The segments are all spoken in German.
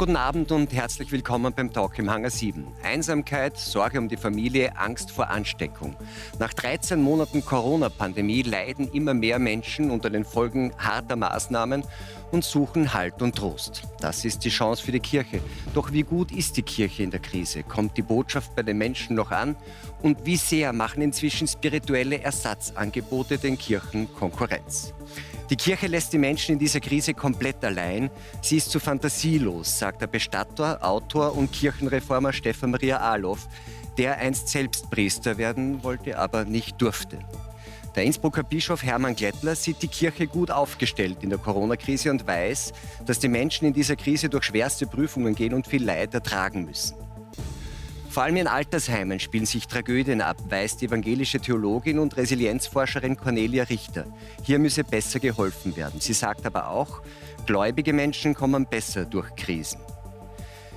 Guten Abend und herzlich willkommen beim Talk im Hangar 7. Einsamkeit, Sorge um die Familie, Angst vor Ansteckung. Nach 13 Monaten Corona-Pandemie leiden immer mehr Menschen unter den Folgen harter Maßnahmen und suchen Halt und Trost. Das ist die Chance für die Kirche. Doch wie gut ist die Kirche in der Krise? Kommt die Botschaft bei den Menschen noch an? Und wie sehr machen inzwischen spirituelle Ersatzangebote den Kirchen Konkurrenz? Die Kirche lässt die Menschen in dieser Krise komplett allein. Sie ist zu fantasielos, sagt der Bestatter, Autor und Kirchenreformer Stefan Maria Aloff, der einst selbst Priester werden wollte, aber nicht durfte. Der Innsbrucker Bischof Hermann Glättler sieht die Kirche gut aufgestellt in der Corona-Krise und weiß, dass die Menschen in dieser Krise durch schwerste Prüfungen gehen und viel Leid ertragen müssen. Vor allem in Altersheimen spielen sich Tragödien ab, weiß die evangelische Theologin und Resilienzforscherin Cornelia Richter. Hier müsse besser geholfen werden. Sie sagt aber auch, gläubige Menschen kommen besser durch Krisen.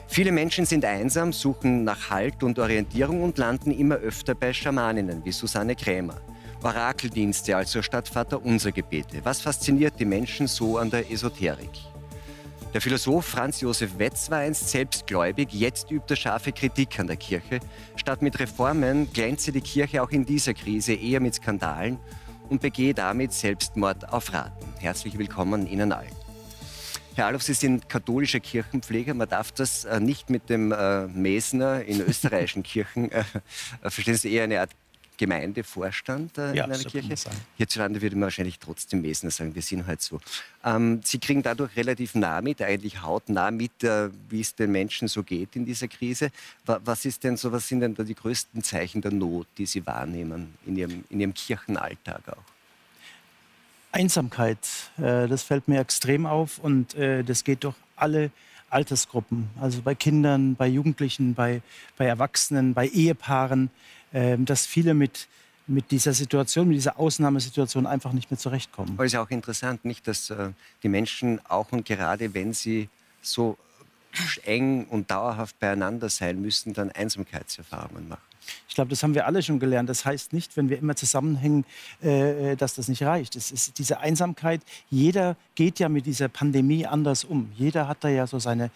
Viele Menschen sind einsam, suchen nach Halt und Orientierung und landen immer öfter bei Schamaninnen wie Susanne Krämer. Orakeldienste, also statt Vater unser Gebete. Was fasziniert die Menschen so an der Esoterik? Der Philosoph Franz Josef Wetz war einst selbstgläubig, jetzt übt er scharfe Kritik an der Kirche. Statt mit Reformen glänze die Kirche auch in dieser Krise eher mit Skandalen und begehe damit Selbstmord auf Raten. Herzlich willkommen Ihnen allen. Herr Alof, Sie sind katholischer Kirchenpfleger. Man darf das äh, nicht mit dem äh, Mesner in österreichischen Kirchen äh, verstehen. Sie eher eine Art Gemeindevorstand äh, ja, in einer so Kirche. Hierzulande würde man wahrscheinlich trotzdem Mesner sagen, wir sind halt so. Ähm, Sie kriegen dadurch relativ nah mit, eigentlich hautnah mit, äh, wie es den Menschen so geht in dieser Krise. Was ist denn so, was sind denn da die größten Zeichen der Not, die Sie wahrnehmen in Ihrem, in Ihrem Kirchenalltag auch? Einsamkeit, äh, das fällt mir extrem auf und äh, das geht durch alle Altersgruppen, also bei Kindern, bei Jugendlichen, bei, bei Erwachsenen, bei Ehepaaren. Ähm, dass viele mit, mit dieser Situation, mit dieser Ausnahmesituation einfach nicht mehr zurechtkommen. Aber es ist auch interessant, nicht, dass äh, die Menschen auch und gerade wenn sie so eng und dauerhaft beieinander sein müssen, dann Einsamkeitserfahrungen machen. Ich glaube, das haben wir alle schon gelernt. Das heißt nicht, wenn wir immer zusammenhängen, äh, äh, dass das nicht reicht. Es ist diese Einsamkeit. Jeder geht ja mit dieser Pandemie anders um. Jeder hat da ja so seine,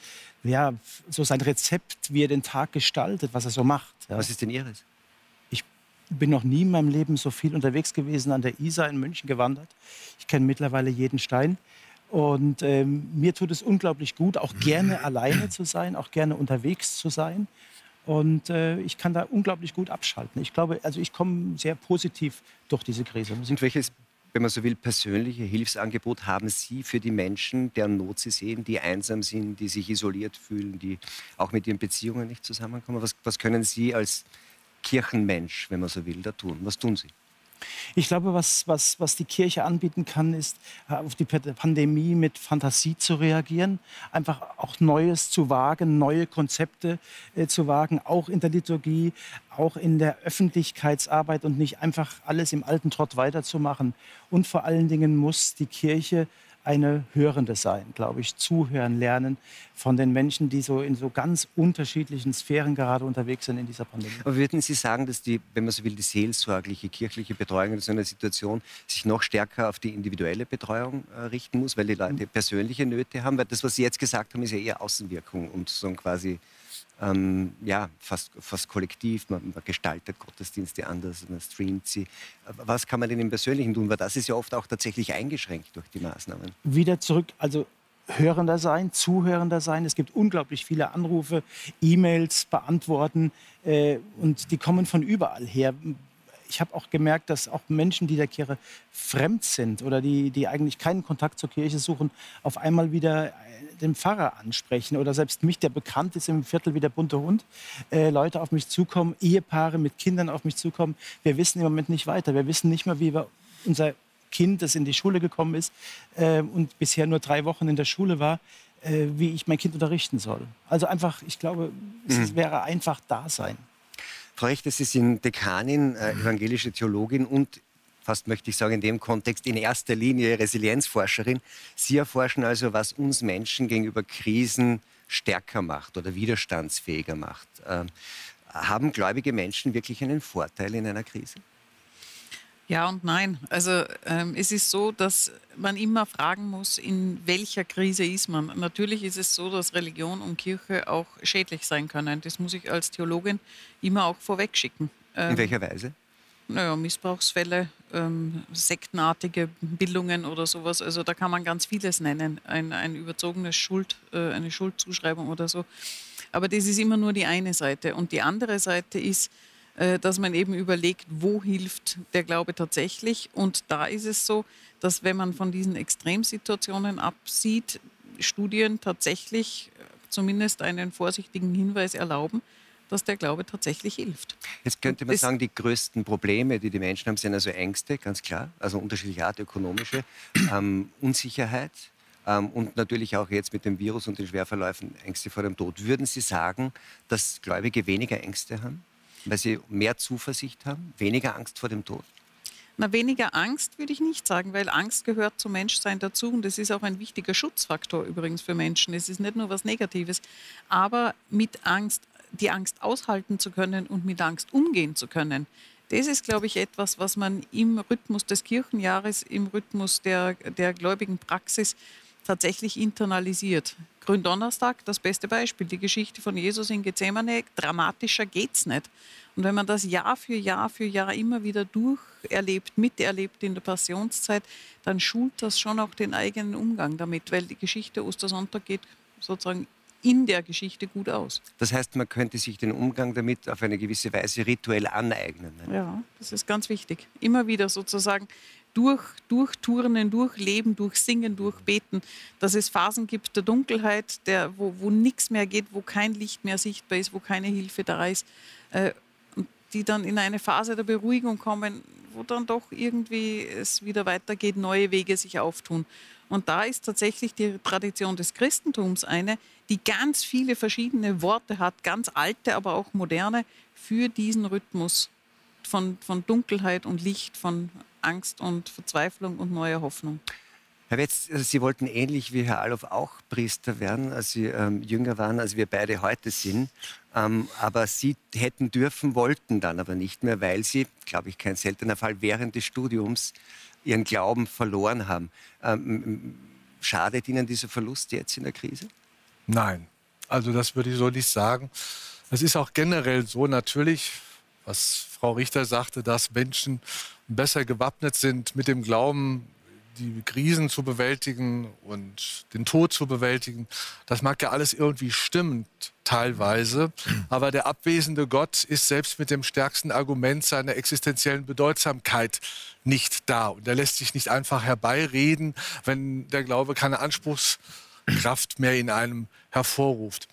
ja, so sein Rezept, wie er den Tag gestaltet, was er so macht. Ja. Was ist denn Ihres? Bin noch nie in meinem Leben so viel unterwegs gewesen, an der Isar in München gewandert. Ich kenne mittlerweile jeden Stein. Und ähm, mir tut es unglaublich gut, auch gerne alleine zu sein, auch gerne unterwegs zu sein. Und äh, ich kann da unglaublich gut abschalten. Ich glaube, also ich komme sehr positiv durch diese Krise. Und welches, wenn man so will, persönliche Hilfsangebot haben Sie für die Menschen, deren Not Sie sehen, die einsam sind, die sich isoliert fühlen, die auch mit ihren Beziehungen nicht zusammenkommen? Was, was können Sie als Kirchenmensch, wenn man so will, da tun? Was tun Sie? Ich glaube, was, was, was die Kirche anbieten kann, ist, äh, auf die Pandemie mit Fantasie zu reagieren, einfach auch Neues zu wagen, neue Konzepte äh, zu wagen, auch in der Liturgie, auch in der Öffentlichkeitsarbeit und nicht einfach alles im alten Trott weiterzumachen. Und vor allen Dingen muss die Kirche eine Hörende sein, glaube ich, zuhören lernen von den Menschen, die so in so ganz unterschiedlichen Sphären gerade unterwegs sind in dieser Pandemie. Aber würden Sie sagen, dass die, wenn man so will, die seelsorgliche, kirchliche Betreuung in so einer Situation sich noch stärker auf die individuelle Betreuung äh, richten muss, weil die Leute persönliche Nöte haben? Weil das, was Sie jetzt gesagt haben, ist ja eher Außenwirkung und so quasi ähm, ja, fast, fast kollektiv. Man, man, gestaltet Gottesdienste anders, man streamt sie. Was kann man denn im Persönlichen tun? Weil das ist ja oft auch tatsächlich eingeschränkt durch die Maßnahmen. Wieder zurück, also hörender sein, zuhörender sein. Es gibt unglaublich viele Anrufe, E-Mails beantworten äh, und die kommen von überall her. Ich habe auch gemerkt, dass auch Menschen, die der Kirche fremd sind oder die, die eigentlich keinen Kontakt zur Kirche suchen, auf einmal wieder den Pfarrer ansprechen oder selbst mich, der bekannt ist im Viertel wie der bunte Hund, äh, Leute auf mich zukommen, Ehepaare mit Kindern auf mich zukommen. Wir wissen im Moment nicht weiter. Wir wissen nicht mehr, wie wir unser Kind, das in die Schule gekommen ist äh, und bisher nur drei Wochen in der Schule war, äh, wie ich mein Kind unterrichten soll. Also einfach, ich glaube, es mhm. wäre einfach da sein. Frau Rechter, Sie sind Dekanin, äh, evangelische Theologin und fast möchte ich sagen, in dem Kontext in erster Linie Resilienzforscherin. Sie erforschen also, was uns Menschen gegenüber Krisen stärker macht oder widerstandsfähiger macht. Ähm, haben gläubige Menschen wirklich einen Vorteil in einer Krise? Ja und nein. Also ähm, es ist so, dass man immer fragen muss, in welcher Krise ist man. Natürlich ist es so, dass Religion und Kirche auch schädlich sein können. Das muss ich als Theologin immer auch vorwegschicken. Ähm, in welcher Weise? Naja, Missbrauchsfälle, ähm, sektenartige Bildungen oder sowas. Also da kann man ganz vieles nennen. Ein, ein überzogenes Schuld, äh, eine Schuldzuschreibung oder so. Aber das ist immer nur die eine Seite. Und die andere Seite ist, dass man eben überlegt, wo hilft der Glaube tatsächlich. Und da ist es so, dass wenn man von diesen Extremsituationen absieht, Studien tatsächlich äh, zumindest einen vorsichtigen Hinweis erlauben, dass der Glaube tatsächlich hilft. Jetzt könnte man sagen, die größten Probleme, die die Menschen haben, sind also Ängste, ganz klar, also unterschiedliche Art, ökonomische, ähm, Unsicherheit ähm, und natürlich auch jetzt mit dem Virus und den Schwerverläufen Ängste vor dem Tod. Würden Sie sagen, dass Gläubige weniger Ängste haben? Weil sie mehr Zuversicht haben, weniger Angst vor dem Tod? Na, weniger Angst würde ich nicht sagen, weil Angst gehört zum Menschsein dazu und es ist auch ein wichtiger Schutzfaktor übrigens für Menschen. Es ist nicht nur was Negatives, aber mit Angst, die Angst aushalten zu können und mit Angst umgehen zu können, das ist, glaube ich, etwas, was man im Rhythmus des Kirchenjahres, im Rhythmus der, der gläubigen Praxis tatsächlich internalisiert. Gründonnerstag, das beste Beispiel, die Geschichte von Jesus in Gethsemane, dramatischer geht es nicht. Und wenn man das Jahr für Jahr für Jahr immer wieder durcherlebt, miterlebt in der Passionszeit, dann schult das schon auch den eigenen Umgang damit, weil die Geschichte Ostersonntag geht sozusagen in der Geschichte gut aus. Das heißt, man könnte sich den Umgang damit auf eine gewisse Weise rituell aneignen. Ne? Ja, das ist ganz wichtig. Immer wieder sozusagen durch, durchturnen, durchleben, durchsingen, durchbeten, dass es Phasen gibt der Dunkelheit, der, wo, wo nichts mehr geht, wo kein Licht mehr sichtbar ist, wo keine Hilfe da ist, äh, die dann in eine Phase der Beruhigung kommen, wo dann doch irgendwie es wieder weitergeht, neue Wege sich auftun. Und da ist tatsächlich die Tradition des Christentums eine, die ganz viele verschiedene Worte hat, ganz alte, aber auch moderne, für diesen Rhythmus von, von Dunkelheit und Licht, von Angst und Verzweiflung und neuer Hoffnung. Herr Wetz, also Sie wollten ähnlich wie Herr Allof auch Priester werden, als Sie ähm, jünger waren, als wir beide heute sind. Ähm, aber Sie hätten dürfen, wollten dann aber nicht mehr, weil Sie, glaube ich, kein seltener Fall, während des Studiums Ihren Glauben verloren haben. Ähm, schadet Ihnen dieser Verlust jetzt in der Krise? Nein, also das würde ich so nicht sagen. Es ist auch generell so natürlich, was Frau Richter sagte, dass Menschen besser gewappnet sind, mit dem Glauben die Krisen zu bewältigen und den Tod zu bewältigen. Das mag ja alles irgendwie stimmen, teilweise. Aber der abwesende Gott ist selbst mit dem stärksten Argument seiner existenziellen Bedeutsamkeit nicht da. Und er lässt sich nicht einfach herbeireden, wenn der Glaube keine Anspruchskraft mehr in einem hervorruft.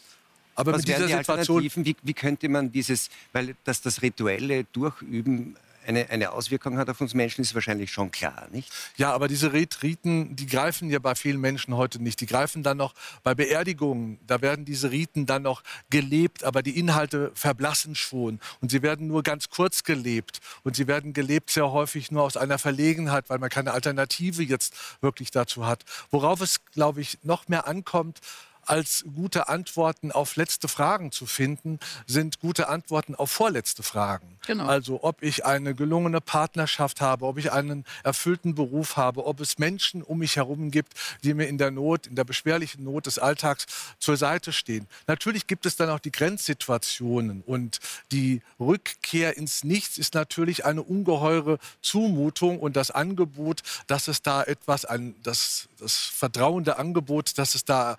Aber Was mit dieser die Situation, wie, wie, könnte man dieses, weil das, das rituelle Durchüben eine, eine Auswirkung hat auf uns Menschen, ist wahrscheinlich schon klar, nicht? Ja, aber diese Riten, die greifen ja bei vielen Menschen heute nicht. Die greifen dann noch bei Beerdigungen. Da werden diese Riten dann noch gelebt, aber die Inhalte verblassen schon. Und sie werden nur ganz kurz gelebt. Und sie werden gelebt sehr häufig nur aus einer Verlegenheit, weil man keine Alternative jetzt wirklich dazu hat. Worauf es, glaube ich, noch mehr ankommt, als gute Antworten auf letzte Fragen zu finden, sind gute Antworten auf vorletzte Fragen. Genau. Also ob ich eine gelungene Partnerschaft habe, ob ich einen erfüllten Beruf habe, ob es Menschen um mich herum gibt, die mir in der Not, in der beschwerlichen Not des Alltags zur Seite stehen. Natürlich gibt es dann auch die Grenzsituationen und die Rückkehr ins Nichts ist natürlich eine ungeheure Zumutung und das Angebot, dass es da etwas, ein, das, das vertrauende Angebot, dass es da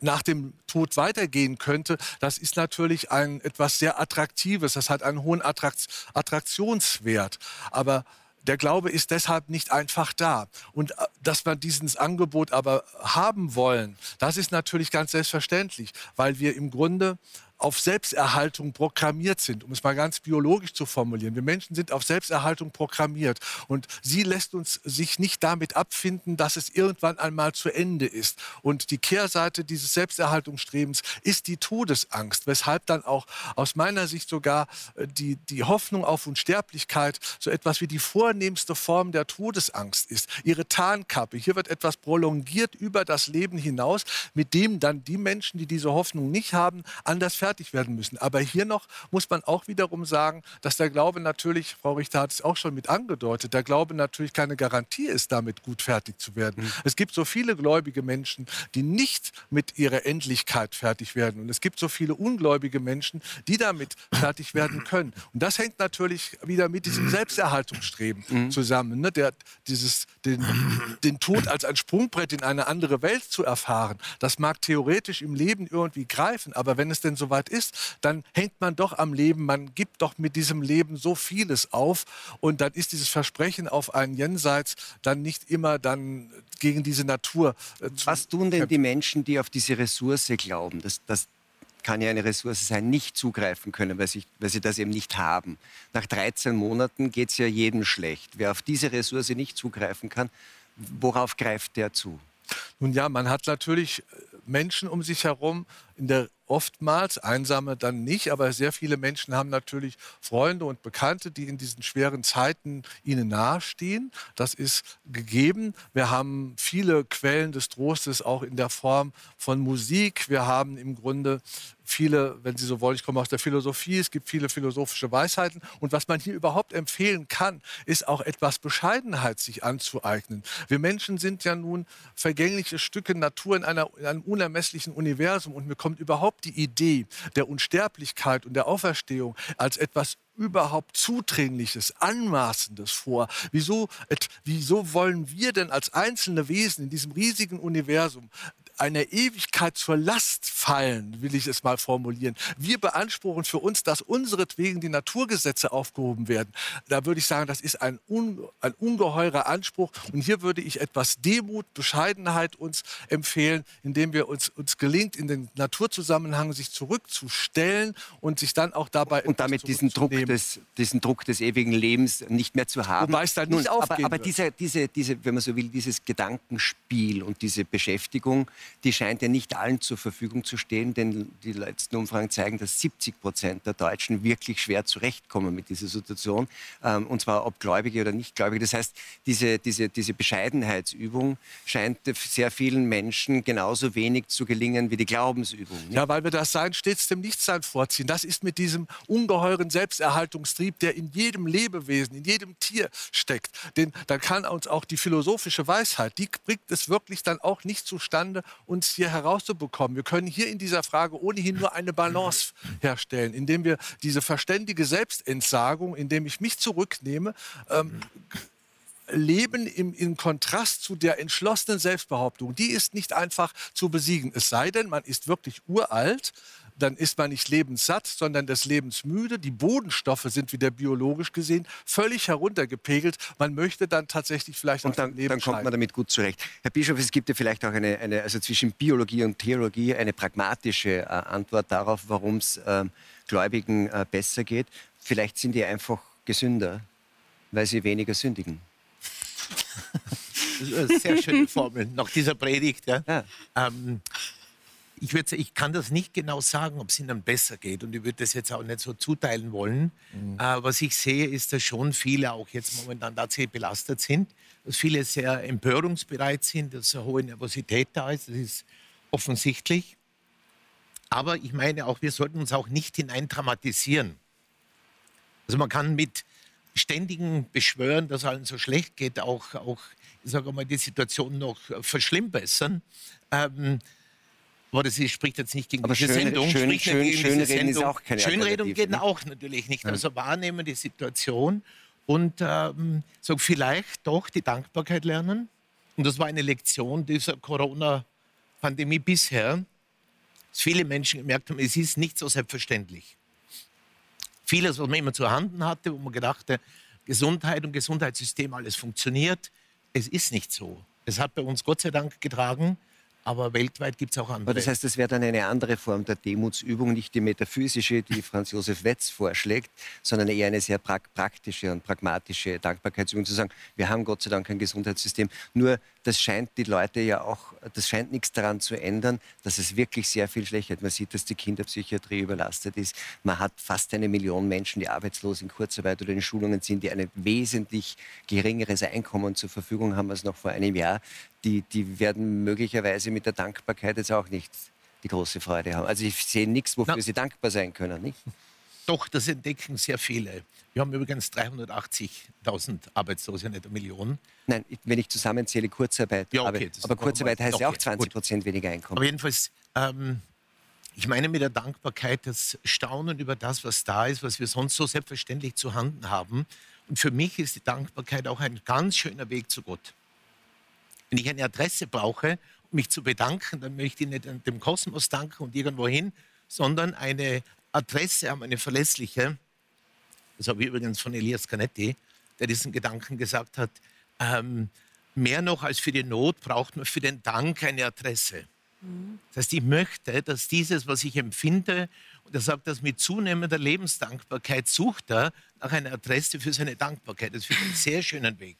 nach dem Tod weitergehen könnte, das ist natürlich ein etwas sehr Attraktives. Das hat einen hohen Attrakt Attraktionswert. Aber der Glaube ist deshalb nicht einfach da. Und äh, dass wir dieses Angebot aber haben wollen, das ist natürlich ganz selbstverständlich, weil wir im Grunde auf Selbsterhaltung programmiert sind, um es mal ganz biologisch zu formulieren. Wir Menschen sind auf Selbsterhaltung programmiert und sie lässt uns sich nicht damit abfinden, dass es irgendwann einmal zu Ende ist. Und die Kehrseite dieses Selbsterhaltungsstrebens ist die Todesangst, weshalb dann auch aus meiner Sicht sogar äh, die, die Hoffnung auf Unsterblichkeit so etwas wie die vornehmste Form der Todesangst ist. Ihre Tarnkappe, hier wird etwas prolongiert über das Leben hinaus, mit dem dann die Menschen, die diese Hoffnung nicht haben, anders fertig fertig werden müssen. Aber hier noch muss man auch wiederum sagen, dass der Glaube natürlich, Frau Richter hat es auch schon mit angedeutet, der Glaube natürlich keine Garantie ist, damit gut fertig zu werden. Mhm. Es gibt so viele gläubige Menschen, die nicht mit ihrer Endlichkeit fertig werden. Und es gibt so viele ungläubige Menschen, die damit fertig werden können. Und das hängt natürlich wieder mit diesem Selbsterhaltungsstreben mhm. zusammen. Ne? Der, dieses, den, den Tod als ein Sprungbrett in eine andere Welt zu erfahren, das mag theoretisch im Leben irgendwie greifen, aber wenn es denn soweit ist, dann hängt man doch am Leben, man gibt doch mit diesem Leben so vieles auf und dann ist dieses Versprechen auf ein Jenseits dann nicht immer dann gegen diese Natur. Äh, Was tun denn die Menschen, die auf diese Ressource glauben? Das, das kann ja eine Ressource sein, nicht zugreifen können, weil sie, weil sie das eben nicht haben. Nach 13 Monaten geht es ja jedem schlecht. Wer auf diese Ressource nicht zugreifen kann, worauf greift der zu? Nun ja, man hat natürlich Menschen um sich herum, in der oftmals, einsame dann nicht, aber sehr viele Menschen haben natürlich Freunde und Bekannte, die in diesen schweren Zeiten ihnen nahestehen. Das ist gegeben. Wir haben viele Quellen des Trostes auch in der Form von Musik. Wir haben im Grunde viele, wenn Sie so wollen, ich komme aus der Philosophie, es gibt viele philosophische Weisheiten. Und was man hier überhaupt empfehlen kann, ist auch etwas Bescheidenheit sich anzueignen. Wir Menschen sind ja nun vergängliche Stücke Natur in, einer, in einem unermesslichen Universum und mir kommt überhaupt die Idee der Unsterblichkeit und der Auferstehung als etwas überhaupt Zudringliches, Anmaßendes vor? Wieso, wieso wollen wir denn als einzelne Wesen in diesem riesigen Universum einer Ewigkeit zur Last fallen, will ich es mal formulieren. Wir beanspruchen für uns, dass unseretwegen die Naturgesetze aufgehoben werden. Da würde ich sagen, das ist ein, un, ein ungeheurer Anspruch. Und hier würde ich etwas Demut, Bescheidenheit uns empfehlen, indem wir uns, uns gelingt, in den Naturzusammenhang sich zurückzustellen und sich dann auch dabei und damit diesen Druck des diesen Druck des ewigen Lebens nicht mehr zu haben. Wobei es dann nicht Nun, aber, aber diese, diese, diese, wenn man so will, dieses Gedankenspiel und diese Beschäftigung, die scheint ja nicht allen zur Verfügung zu stehen, denn die letzten Umfragen zeigen, dass 70 Prozent der Deutschen wirklich schwer zurechtkommen mit dieser Situation, ähm, und zwar ob Gläubige oder Nichtgläubige. Das heißt, diese, diese, diese Bescheidenheitsübung scheint sehr vielen Menschen genauso wenig zu gelingen wie die Glaubensübung. Nicht? Ja, weil wir das Sein stets dem Nichtsein vorziehen. Das ist mit diesem ungeheuren Selbsterhaltungstrieb, der in jedem Lebewesen, in jedem Tier steckt. Denn da kann uns auch die philosophische Weisheit, die bringt es wirklich dann auch nicht zustande, uns hier herauszubekommen. Wir können hier in dieser Frage ohnehin nur eine Balance herstellen, indem wir diese verständige Selbstentsagung, indem ich mich zurücknehme, ähm, leben im, im, Kontrast zu der entschlossenen Selbstbehauptung. Die ist nicht einfach zu besiegen. Es sei denn, man ist wirklich uralt dann ist man nicht lebenssatt, sondern des Lebens müde. Die Bodenstoffe sind wieder biologisch gesehen völlig heruntergepegelt. Man möchte dann tatsächlich vielleicht und dann, dann kommt man damit gut zurecht. Herr Bischof, es gibt ja vielleicht auch eine, eine also zwischen Biologie und Theologie eine pragmatische äh, Antwort darauf, warum es äh, Gläubigen äh, besser geht. Vielleicht sind die einfach gesünder, weil sie weniger sündigen. Das sehr schöne Formel nach dieser Predigt. Ja. ja. Ähm, ich, würd, ich kann das nicht genau sagen, ob es ihnen besser geht. Und ich würde das jetzt auch nicht so zuteilen wollen. Mhm. Äh, was ich sehe, ist, dass schon viele auch jetzt momentan tatsächlich belastet sind. Dass viele sehr empörungsbereit sind, dass eine hohe Nervosität da ist. Das ist offensichtlich. Aber ich meine auch, wir sollten uns auch nicht hineindramatisieren. Also man kann mit ständigen Beschwören, dass allen so schlecht geht, auch, auch ich sage mal, die Situation noch verschlimmbessern. Ähm, aber das spricht jetzt nicht gegen aber diese schön, Sendung. Schön, schön, gegen schön, diese Sendung. Ist auch keine Schönreden geht ne? auch natürlich nicht. Ja. Also wahrnehmen die Situation und ähm, so vielleicht doch die Dankbarkeit lernen. Und das war eine Lektion dieser Corona-Pandemie bisher, dass viele Menschen gemerkt haben, es ist nicht so selbstverständlich. Vieles, was man immer zu Handen hatte, wo man gedachte, Gesundheit und Gesundheitssystem, alles funktioniert, es ist nicht so. Es hat bei uns Gott sei Dank getragen, aber weltweit gibt es auch andere. Aber das heißt, das wäre dann eine andere Form der Demutsübung, nicht die metaphysische, die Franz Josef Wetz vorschlägt, sondern eher eine sehr pra praktische und pragmatische Dankbarkeitsübung zu sagen, wir haben Gott sei Dank ein Gesundheitssystem. Nur das scheint die Leute ja auch, das scheint nichts daran zu ändern, dass es wirklich sehr viel schlechter ist. Man sieht, dass die Kinderpsychiatrie überlastet ist. Man hat fast eine Million Menschen, die arbeitslos in Kurzarbeit oder in Schulungen sind, die ein wesentlich geringeres Einkommen zur Verfügung haben als noch vor einem Jahr die, die werden möglicherweise mit der Dankbarkeit jetzt auch nicht die große Freude haben. Also ich sehe nichts, wofür Na, Sie dankbar sein können, nicht? Doch, das entdecken sehr viele. Wir haben übrigens 380.000 Arbeitslose, nicht eine Million. Nein, wenn ich zusammenzähle, Kurzarbeit. Ja, okay, aber, aber Kurzarbeit heißt okay, ja auch 20 Prozent weniger Einkommen. Aber jedenfalls, ähm, ich meine mit der Dankbarkeit das Staunen über das, was da ist, was wir sonst so selbstverständlich zu Handen haben. Und für mich ist die Dankbarkeit auch ein ganz schöner Weg zu Gott. Wenn ich eine Adresse brauche, um mich zu bedanken, dann möchte ich nicht dem Kosmos danken und irgendwo hin, sondern eine Adresse haben, eine verlässliche. Das habe ich übrigens von Elias Canetti, der diesen Gedanken gesagt hat. Ähm, mehr noch als für die Not braucht man für den Dank eine Adresse. Das heißt, ich möchte, dass dieses, was ich empfinde, und er sagt das mit zunehmender Lebensdankbarkeit, sucht er nach einer Adresse für seine Dankbarkeit. Das finde ich einen sehr schönen Weg.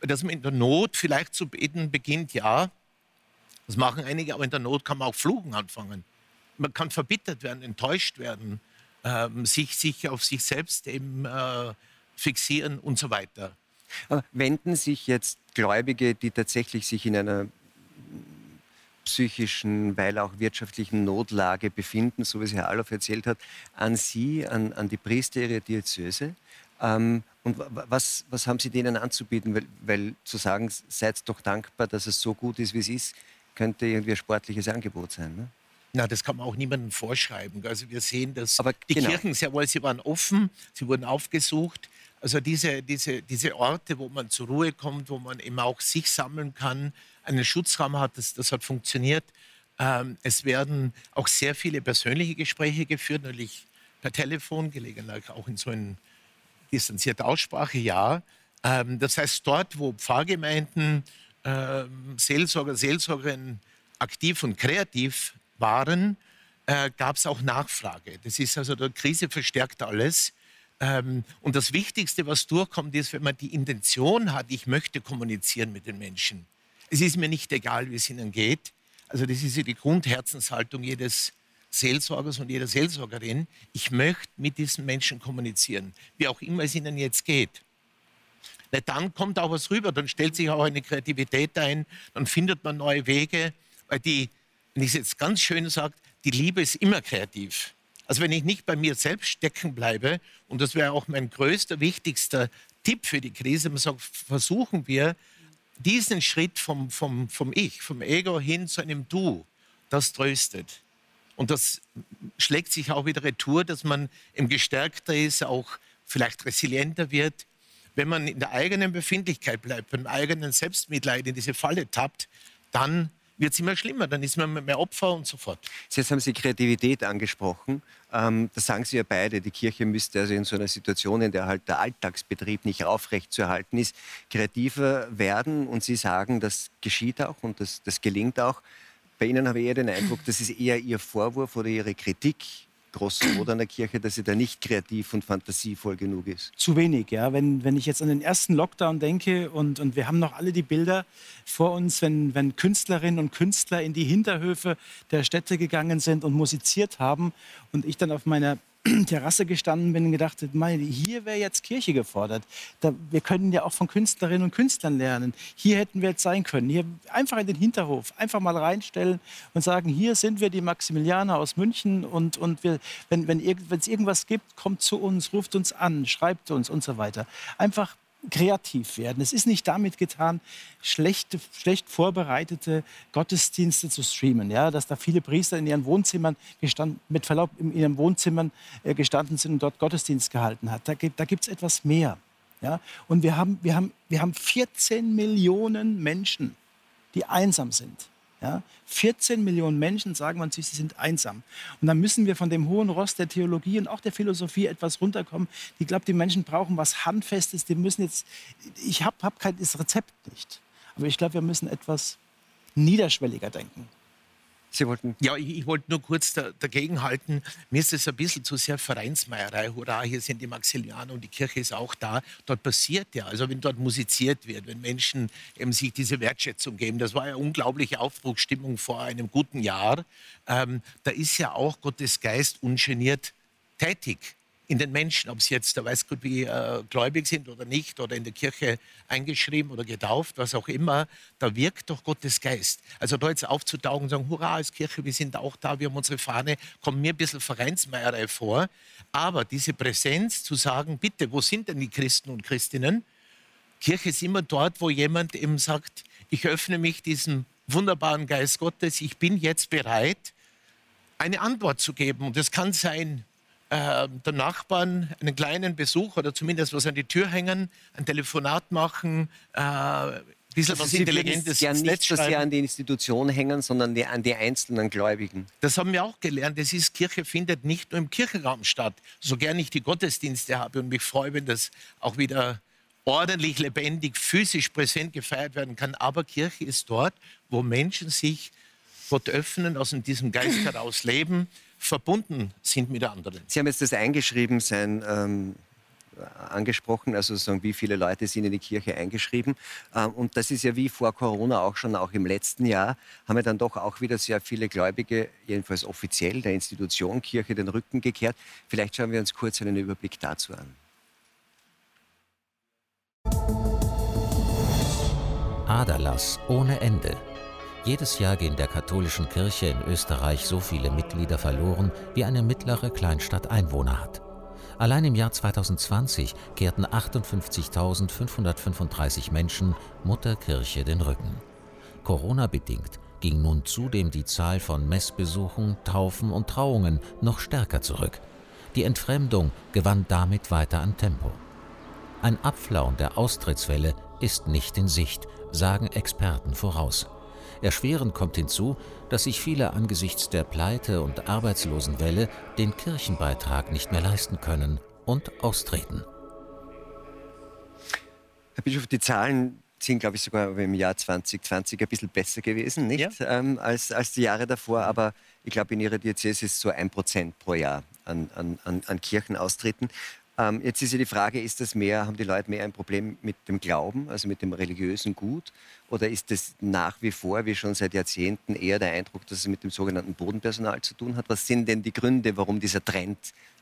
Weil dass man in der Not vielleicht zu beten beginnt, ja, das machen einige, aber in der Not kann man auch Fluchen anfangen. Man kann verbittert werden, enttäuscht werden, ähm, sich, sich auf sich selbst eben äh, fixieren und so weiter. Wenden sich jetzt Gläubige, die tatsächlich sich in einer psychischen, weil auch wirtschaftlichen Notlage befinden, so wie es Herr Allof erzählt hat, an Sie, an, an die Priester Ihrer Diözese. Ähm, und was, was haben Sie denen anzubieten? Weil, weil zu sagen, seid doch dankbar, dass es so gut ist, wie es ist, könnte irgendwie ein sportliches Angebot sein. Ne? Na, das kann man auch niemandem vorschreiben. Also wir sehen, dass Aber die genau. Kirchen sehr wohl, sie waren offen, sie wurden aufgesucht. Also diese, diese, diese Orte, wo man zur Ruhe kommt, wo man eben auch sich sammeln kann, einen Schutzraum hat, das, das hat funktioniert. Ähm, es werden auch sehr viele persönliche Gespräche geführt, natürlich per Telefon, gelegentlich auch in so einer distanzierten Aussprache, ja. Ähm, das heißt, dort, wo Pfarrgemeinden, ähm, Seelsorger, Seelsorgerinnen aktiv und kreativ waren, äh, gab es auch Nachfrage. Das ist also, die Krise verstärkt alles. Ähm, und das Wichtigste, was durchkommt, ist, wenn man die Intention hat, ich möchte kommunizieren mit den Menschen. Es ist mir nicht egal, wie es ihnen geht. Also das ist ja die Grundherzenshaltung jedes Seelsorgers und jeder Seelsorgerin. Ich möchte mit diesen Menschen kommunizieren, wie auch immer es ihnen jetzt geht. Na, dann kommt auch was rüber, dann stellt sich auch eine Kreativität ein, dann findet man neue Wege, weil die, wenn ich es jetzt ganz schön sage, die Liebe ist immer kreativ. Also wenn ich nicht bei mir selbst stecken bleibe, und das wäre auch mein größter, wichtigster Tipp für die Krise, man sagt, versuchen wir, diesen Schritt vom, vom, vom Ich, vom Ego hin zu einem Du, das tröstet. Und das schlägt sich auch wieder retour, dass man im gestärkter ist, auch vielleicht resilienter wird. Wenn man in der eigenen Befindlichkeit bleibt, beim eigenen Selbstmitleid in diese Falle tappt, dann wird es immer schlimmer, dann ist man mehr Opfer und so fort. Jetzt haben Sie Kreativität angesprochen. Ähm, das sagen Sie ja beide. Die Kirche müsste also in so einer Situation, in der halt der Alltagsbetrieb nicht aufrecht zu erhalten ist, kreativer werden. Und Sie sagen, das geschieht auch und das, das gelingt auch. Bei Ihnen habe ich eher den Eindruck, das ist eher Ihr Vorwurf oder Ihre Kritik großen der Kirche, dass sie da nicht kreativ und fantasievoll genug ist? Zu wenig, ja. Wenn, wenn ich jetzt an den ersten Lockdown denke und, und wir haben noch alle die Bilder vor uns, wenn, wenn Künstlerinnen und Künstler in die Hinterhöfe der Städte gegangen sind und musiziert haben und ich dann auf meiner Terrasse gestanden bin und gedacht, meine, hier wäre jetzt Kirche gefordert. Da, wir können ja auch von Künstlerinnen und Künstlern lernen. Hier hätten wir jetzt sein können. Hier einfach in den Hinterhof, einfach mal reinstellen und sagen, hier sind wir die Maximilianer aus München und, und wir, wenn es wenn irgendwas gibt, kommt zu uns, ruft uns an, schreibt uns und so weiter. Einfach kreativ werden. Es ist nicht damit getan, schlechte, schlecht vorbereitete Gottesdienste zu streamen. Ja? Dass da viele Priester in ihren Wohnzimmern gestanden, mit Verlaub in ihren Wohnzimmern äh, gestanden sind und dort Gottesdienst gehalten hat. Da, da gibt es etwas mehr. Ja? Und wir haben, wir, haben, wir haben 14 Millionen Menschen, die einsam sind. Ja? 14 Millionen Menschen sagen man sich, sie sind einsam. Und dann müssen wir von dem hohen Rost der Theologie und auch der Philosophie etwas runterkommen. Ich glaube, die Menschen brauchen was Handfestes. Die müssen jetzt, ich habe hab kein das Rezept nicht. Aber ich glaube, wir müssen etwas niederschwelliger denken. Sie wollten. Ja, ich, ich wollte nur kurz da, dagegen halten. Mir ist es ein bisschen zu sehr Vereinsmeierei. Hurra, hier sind die Maximilianer und die Kirche ist auch da. Dort passiert ja, also wenn dort musiziert wird, wenn Menschen eben sich diese Wertschätzung geben. Das war ja unglaubliche Aufbruchsstimmung vor einem guten Jahr. Ähm, da ist ja auch Gottes Geist ungeniert tätig. In den Menschen, ob sie jetzt, da weiß Gott, wie äh, gläubig sind oder nicht, oder in der Kirche eingeschrieben oder getauft, was auch immer, da wirkt doch Gottes Geist. Also da jetzt aufzutauchen und sagen, hurra, als Kirche, wir sind auch da, wir haben unsere Fahne, kommt mir ein bisschen Vereinsmeierei vor. Aber diese Präsenz zu sagen, bitte, wo sind denn die Christen und Christinnen? Kirche ist immer dort, wo jemand eben sagt, ich öffne mich diesem wunderbaren Geist Gottes, ich bin jetzt bereit, eine Antwort zu geben. Und das kann sein, äh, der Nachbarn einen kleinen Besuch oder zumindest was an die Tür hängen, ein Telefonat machen, äh, ein bisschen also was Intelligentes ja nicht so sehr an die Institution hängen, sondern die, an die einzelnen Gläubigen. Das haben wir auch gelernt. Das ist, Kirche findet nicht nur im Kirchenraum statt. So gern ich die Gottesdienste habe und mich freue, wenn das auch wieder ordentlich, lebendig, physisch präsent gefeiert werden kann. Aber Kirche ist dort, wo Menschen sich Gott öffnen, aus diesem Geist heraus leben verbunden sind mit anderen. Sie haben jetzt das eingeschrieben sein. Ähm angesprochen, also sagen, wie viele Leute sind in die Kirche eingeschrieben. Ähm, und das ist ja wie vor Corona auch schon, auch im letzten Jahr, haben wir dann doch auch wieder sehr viele Gläubige, jedenfalls offiziell der Institution Kirche, den Rücken gekehrt. Vielleicht schauen wir uns kurz einen Überblick dazu an. Aderlass ohne Ende. Jedes Jahr gehen der katholischen Kirche in Österreich so viele Mitglieder verloren, wie eine mittlere Kleinstadt Einwohner hat. Allein im Jahr 2020 kehrten 58.535 Menschen Mutter Kirche den Rücken. Corona-bedingt ging nun zudem die Zahl von Messbesuchen, Taufen und Trauungen noch stärker zurück. Die Entfremdung gewann damit weiter an Tempo. Ein Abflauen der Austrittswelle ist nicht in Sicht, sagen Experten voraus. Erschwerend kommt hinzu, dass sich viele angesichts der Pleite- und Arbeitslosenwelle den Kirchenbeitrag nicht mehr leisten können und austreten. Herr Bischof, die Zahlen sind, glaube ich, sogar im Jahr 2020 ein bisschen besser gewesen, nicht? Ja. Ähm, als, als die Jahre davor. Aber ich glaube, in Ihrer Diözese ist es so ein Prozent pro Jahr an, an, an Kirchenaustritten. Ähm, jetzt ist ja die Frage, ist das mehr, haben die Leute mehr ein Problem mit dem Glauben, also mit dem religiösen Gut? Oder ist das nach wie vor, wie schon seit Jahrzehnten, eher der Eindruck, dass es mit dem sogenannten Bodenpersonal zu tun hat? Was sind denn die Gründe, warum dieser Trend,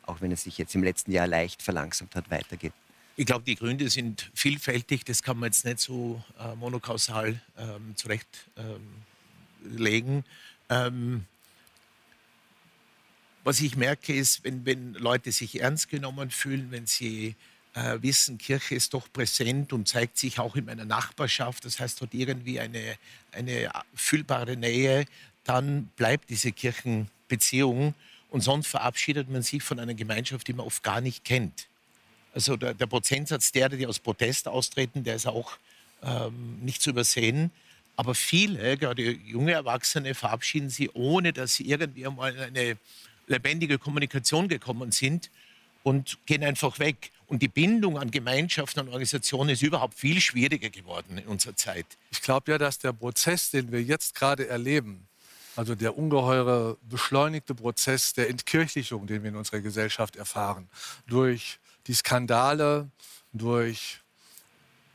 auch wenn es sich jetzt im letzten Jahr leicht verlangsamt hat, weitergeht? Ich glaube, die Gründe sind vielfältig. Das kann man jetzt nicht so äh, monokausal ähm, zurechtlegen. Ähm, was ich merke, ist, wenn, wenn Leute sich ernst genommen fühlen, wenn sie äh, wissen, Kirche ist doch präsent und zeigt sich auch in meiner Nachbarschaft, das heißt, hat irgendwie eine, eine fühlbare Nähe, dann bleibt diese Kirchenbeziehung und sonst verabschiedet man sich von einer Gemeinschaft, die man oft gar nicht kennt. Also der, der Prozentsatz derer, die aus Protest austreten, der ist auch ähm, nicht zu übersehen. Aber viele, gerade junge Erwachsene, verabschieden sie, ohne dass sie irgendwie einmal eine lebendige Kommunikation gekommen sind und gehen einfach weg. Und die Bindung an Gemeinschaften und Organisationen ist überhaupt viel schwieriger geworden in unserer Zeit. Ich glaube ja, dass der Prozess, den wir jetzt gerade erleben, also der ungeheure beschleunigte Prozess der Entkirchlichung, den wir in unserer Gesellschaft erfahren, durch die Skandale, durch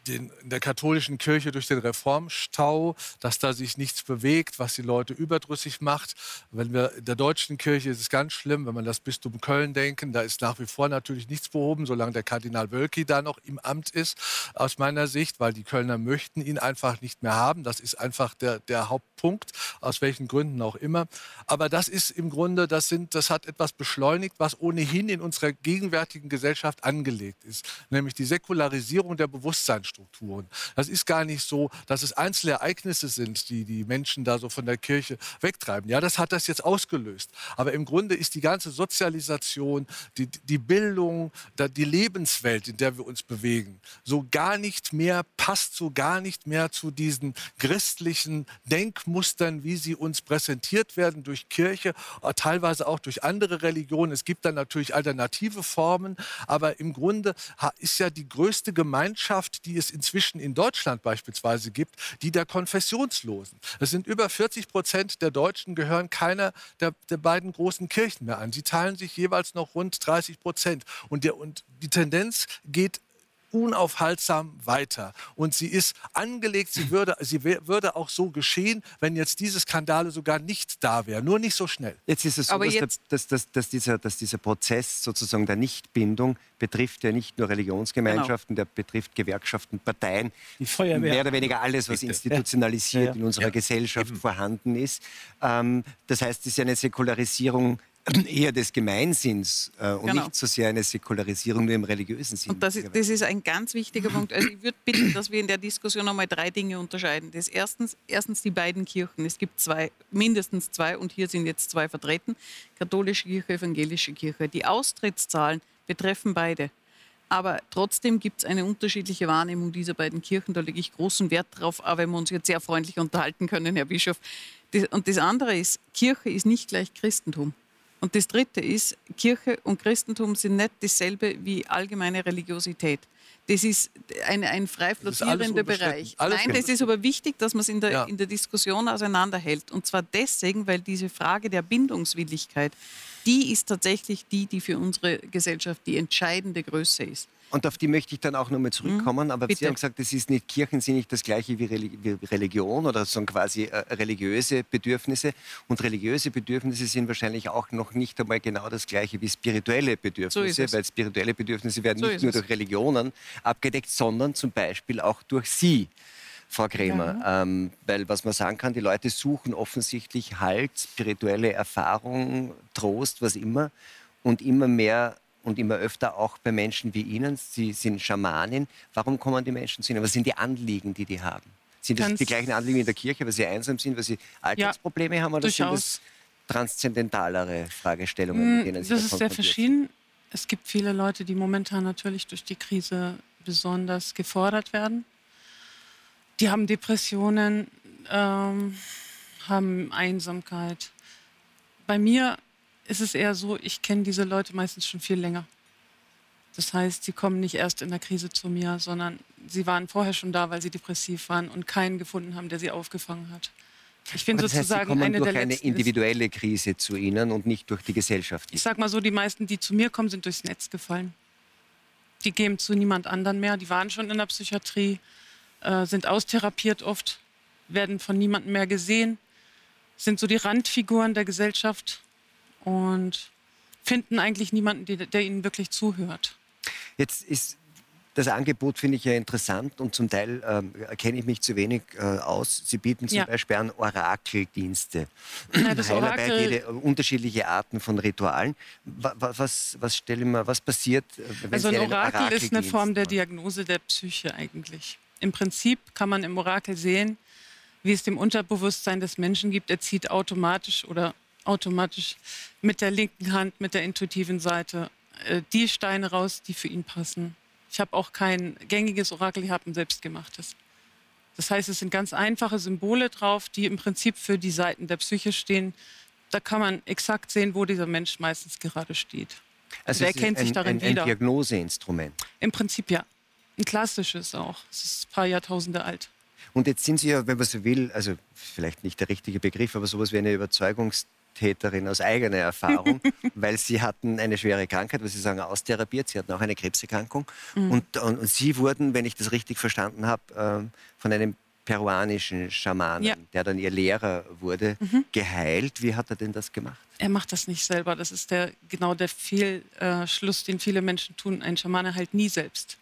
den, in der katholischen Kirche durch den Reformstau, dass da sich nichts bewegt, was die Leute überdrüssig macht. Wenn wir in der deutschen Kirche ist es ganz schlimm, wenn man das Bistum Köln denken, da ist nach wie vor natürlich nichts behoben, solange der Kardinal Wölki da noch im Amt ist, aus meiner Sicht, weil die Kölner möchten ihn einfach nicht mehr haben. Das ist einfach der, der Hauptpunkt, aus welchen Gründen auch immer. Aber das ist im Grunde, das, sind, das hat etwas beschleunigt, was ohnehin in unserer gegenwärtigen Gesellschaft angelegt ist, nämlich die Säkularisierung der Bewusstseinsstruktur. Strukturen. Das ist gar nicht so, dass es Einzelereignisse sind, die die Menschen da so von der Kirche wegtreiben. Ja, das hat das jetzt ausgelöst. Aber im Grunde ist die ganze Sozialisation, die, die Bildung, die Lebenswelt, in der wir uns bewegen, so gar nicht mehr, passt so gar nicht mehr zu diesen christlichen Denkmustern, wie sie uns präsentiert werden durch Kirche, teilweise auch durch andere Religionen. Es gibt dann natürlich alternative Formen, aber im Grunde ist ja die größte Gemeinschaft, die es es inzwischen in Deutschland beispielsweise gibt, die der Konfessionslosen. Es sind über 40 Prozent der Deutschen gehören keiner der, der beiden großen Kirchen mehr an. Sie teilen sich jeweils noch rund 30 Prozent. Und, und die Tendenz geht unaufhaltsam weiter. Und sie ist angelegt, sie würde, sie würde auch so geschehen, wenn jetzt diese Skandale sogar nicht da wären. Nur nicht so schnell. Jetzt ist es so, dass, dass, dass, dass, dieser, dass dieser Prozess sozusagen der Nichtbindung betrifft ja nicht nur Religionsgemeinschaften, genau. der betrifft Gewerkschaften, Parteien, Die Feuerwehr. mehr oder weniger alles, was institutionalisiert ja. in unserer ja. Gesellschaft Eben. vorhanden ist. Ähm, das heißt, es ist eine Säkularisierung eher des Gemeinsinns äh, und genau. nicht so sehr eine Säkularisierung nur im religiösen Sinn. Und das ist, das ist ein ganz wichtiger Punkt. Also ich würde bitten, dass wir in der Diskussion nochmal drei Dinge unterscheiden. Das erstens, erstens die beiden Kirchen. Es gibt zwei, mindestens zwei und hier sind jetzt zwei vertreten. Katholische Kirche, evangelische Kirche. Die Austrittszahlen betreffen beide. Aber trotzdem gibt es eine unterschiedliche Wahrnehmung dieser beiden Kirchen. Da lege ich großen Wert drauf, auch wenn wir uns jetzt sehr freundlich unterhalten können, Herr Bischof. Und das andere ist, Kirche ist nicht gleich Christentum. Und das Dritte ist, Kirche und Christentum sind nicht dasselbe wie allgemeine Religiosität. Das ist ein, ein frei flottierender Bereich. Alles Nein, das ist aber wichtig, dass man es in der, ja. in der Diskussion auseinanderhält. Und zwar deswegen, weil diese Frage der Bindungswilligkeit, die ist tatsächlich die, die für unsere Gesellschaft die entscheidende Größe ist. Und auf die möchte ich dann auch nochmal zurückkommen. Mhm, aber bitte. Sie haben gesagt, das ist nicht, Kirchen sind nicht das gleiche wie, Religion oder so quasi äh, religiöse Bedürfnisse. Und religiöse Bedürfnisse sind wahrscheinlich auch noch nicht einmal genau das gleiche wie spirituelle Bedürfnisse, so weil spirituelle Bedürfnisse werden so nicht nur durch Religionen abgedeckt, sondern zum Beispiel auch durch Sie. Frau Krämer, ja. ähm, weil was man sagen kann, die Leute suchen offensichtlich Halt, spirituelle Erfahrung, Trost, was immer und immer mehr und immer öfter auch bei Menschen wie Ihnen. Sie sind Schamanin. Warum kommen die Menschen zu Ihnen? Was sind die Anliegen, die die haben? Sind das Ganz die gleichen Anliegen in der Kirche, weil sie einsam sind, weil sie Alltagsprobleme ja, haben? Oder durchaus. sind das transzendentalere Fragestellungen, mit denen Sie Das ist sehr verschieden. Es gibt viele Leute, die momentan natürlich durch die Krise besonders gefordert werden. Die haben Depressionen, ähm, haben Einsamkeit. Bei mir ist es eher so, ich kenne diese Leute meistens schon viel länger. Das heißt, sie kommen nicht erst in der Krise zu mir, sondern sie waren vorher schon da, weil sie depressiv waren und keinen gefunden haben, der sie aufgefangen hat. Ich bin das sozusagen heißt, sie kommen eine durch eine individuelle Krise zu Ihnen und nicht durch die Gesellschaft. Ich sage mal so, die meisten, die zu mir kommen, sind durchs Netz gefallen. Die gehen zu niemand anderen mehr. Die waren schon in der Psychiatrie, äh, sind austherapiert oft, werden von niemandem mehr gesehen, sind so die Randfiguren der Gesellschaft und finden eigentlich niemanden, der, der ihnen wirklich zuhört. Jetzt ist das Angebot finde ich ja interessant und zum Teil ähm, kenne ich mich zu wenig äh, aus. Sie bieten zum ja. Beispiel an Orakeldienste. Ja, das Orakel jede, unterschiedliche Arten von Ritualen. Was, was, was stellen wir, was passiert, äh, wenn Also ein Orakel, Orakel ist eine Form der Diagnose der Psyche eigentlich. Im Prinzip kann man im Orakel sehen, wie es dem Unterbewusstsein des Menschen gibt. Er zieht automatisch oder automatisch mit der linken Hand, mit der intuitiven Seite äh, die Steine raus, die für ihn passen. Ich habe auch kein gängiges Orakel, ich habe ein selbstgemachtes. Das heißt, es sind ganz einfache Symbole drauf, die im Prinzip für die Seiten der Psyche stehen. Da kann man exakt sehen, wo dieser Mensch meistens gerade steht. Also Wer kennt sich darin ein, ein, ein Diagnoseinstrument? Im Prinzip ja. Ein klassisches auch. Es ist ein paar Jahrtausende alt. Und jetzt sind Sie ja, wenn man so will, also vielleicht nicht der richtige Begriff, aber sowas wie eine Überzeugungs Täterin aus eigener Erfahrung, weil sie hatten eine schwere Krankheit, was Sie sagen, austherapiert. Sie hatten auch eine Krebserkrankung. Mhm. Und, und, und, Sie wurden, wenn ich das richtig verstanden habe, ähm, von einem peruanischen Schamanen, ja. der dann ihr Lehrer wurde, mhm. geheilt. Wie hat er denn das gemacht? Er macht das nicht selber. Das ist der, genau der Fehlschluss, den viele Menschen tun. Ein Schamane halt nie selbst.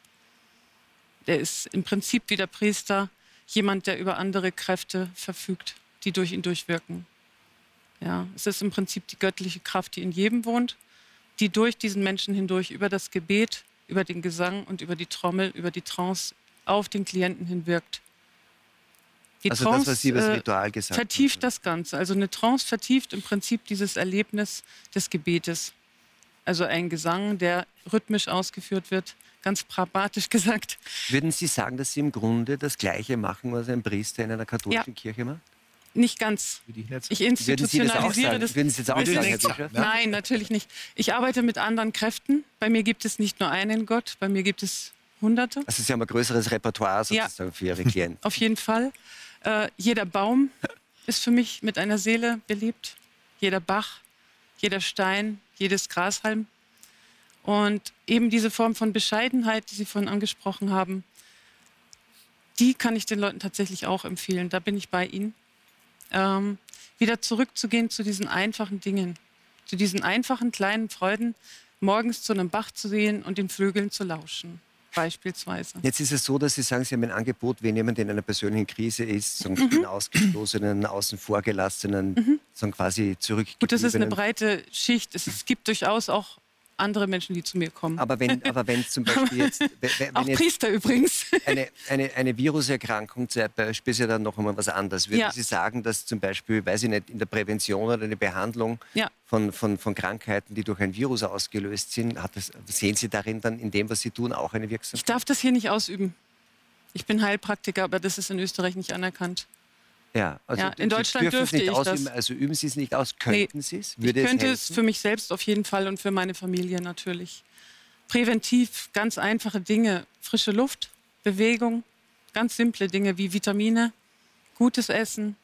Der ist im Prinzip wie der Priester jemand, der über andere Kräfte verfügt, die durch ihn durchwirken. Ja, es ist im Prinzip die göttliche Kraft, die in jedem wohnt, die durch diesen Menschen hindurch über das Gebet, über den Gesang und über die Trommel, über die Trance auf den Klienten hinwirkt. Die also Trance das, was Sie über das äh, Ritual gesagt vertieft haben. das Ganze. Also eine Trance vertieft im Prinzip dieses Erlebnis des Gebetes. Also ein Gesang, der rhythmisch ausgeführt wird, ganz pragmatisch gesagt. Würden Sie sagen, dass Sie im Grunde das Gleiche machen, was ein Priester in einer katholischen ja. Kirche macht? Nicht ganz. Ich institutionalisiere das. Würden Sie das auch sagen, Nein, natürlich nicht. Ich arbeite mit anderen Kräften. Bei mir gibt es nicht nur einen Gott, bei mir gibt es Hunderte. Also Sie haben ein größeres Repertoire sozusagen ja. für Ihre Klienten. Auf jeden Fall. Äh, jeder Baum ist für mich mit einer Seele belebt. Jeder Bach, jeder Stein, jedes Grashalm. Und eben diese Form von Bescheidenheit, die Sie vorhin angesprochen haben, die kann ich den Leuten tatsächlich auch empfehlen. Da bin ich bei Ihnen. Ähm, wieder zurückzugehen zu diesen einfachen Dingen, zu diesen einfachen kleinen Freuden, morgens zu einem Bach zu sehen und den Vögeln zu lauschen beispielsweise. Jetzt ist es so, dass Sie sagen, Sie haben ein Angebot, wenn jemand in einer persönlichen Krise ist, so mhm. den Ausgestoßenen, außen vorgelassenen, mhm. so quasi zurückgegebenen. Gut, das ist eine breite Schicht. Es, es gibt durchaus auch andere Menschen, die zu mir kommen. Aber wenn, aber wenn zum Beispiel jetzt... Wenn Auch jetzt Priester übrigens. Eine, eine, eine Viruserkrankung zum Beispiel ist ja dann noch einmal was anderes. Würden ja. Sie sagen, dass zum Beispiel, weiß ich nicht, in der Prävention oder in der Behandlung ja. von, von, von Krankheiten, die durch ein Virus ausgelöst sind, das, sehen Sie darin dann in dem, was Sie tun, auch eine Wirksamkeit? Ich darf das hier nicht ausüben. Ich bin Heilpraktiker, aber das ist in Österreich nicht anerkannt. Ja, also ja, in Deutschland dürfte ich ausüben, das. Also üben Sie es nicht aus, könnten nee, Sie es? Würde ich könnte es, es für mich selbst auf jeden Fall und für meine Familie natürlich. Präventiv ganz einfache Dinge, frische Luft, Bewegung, ganz simple Dinge wie Vitamine, gutes Essen,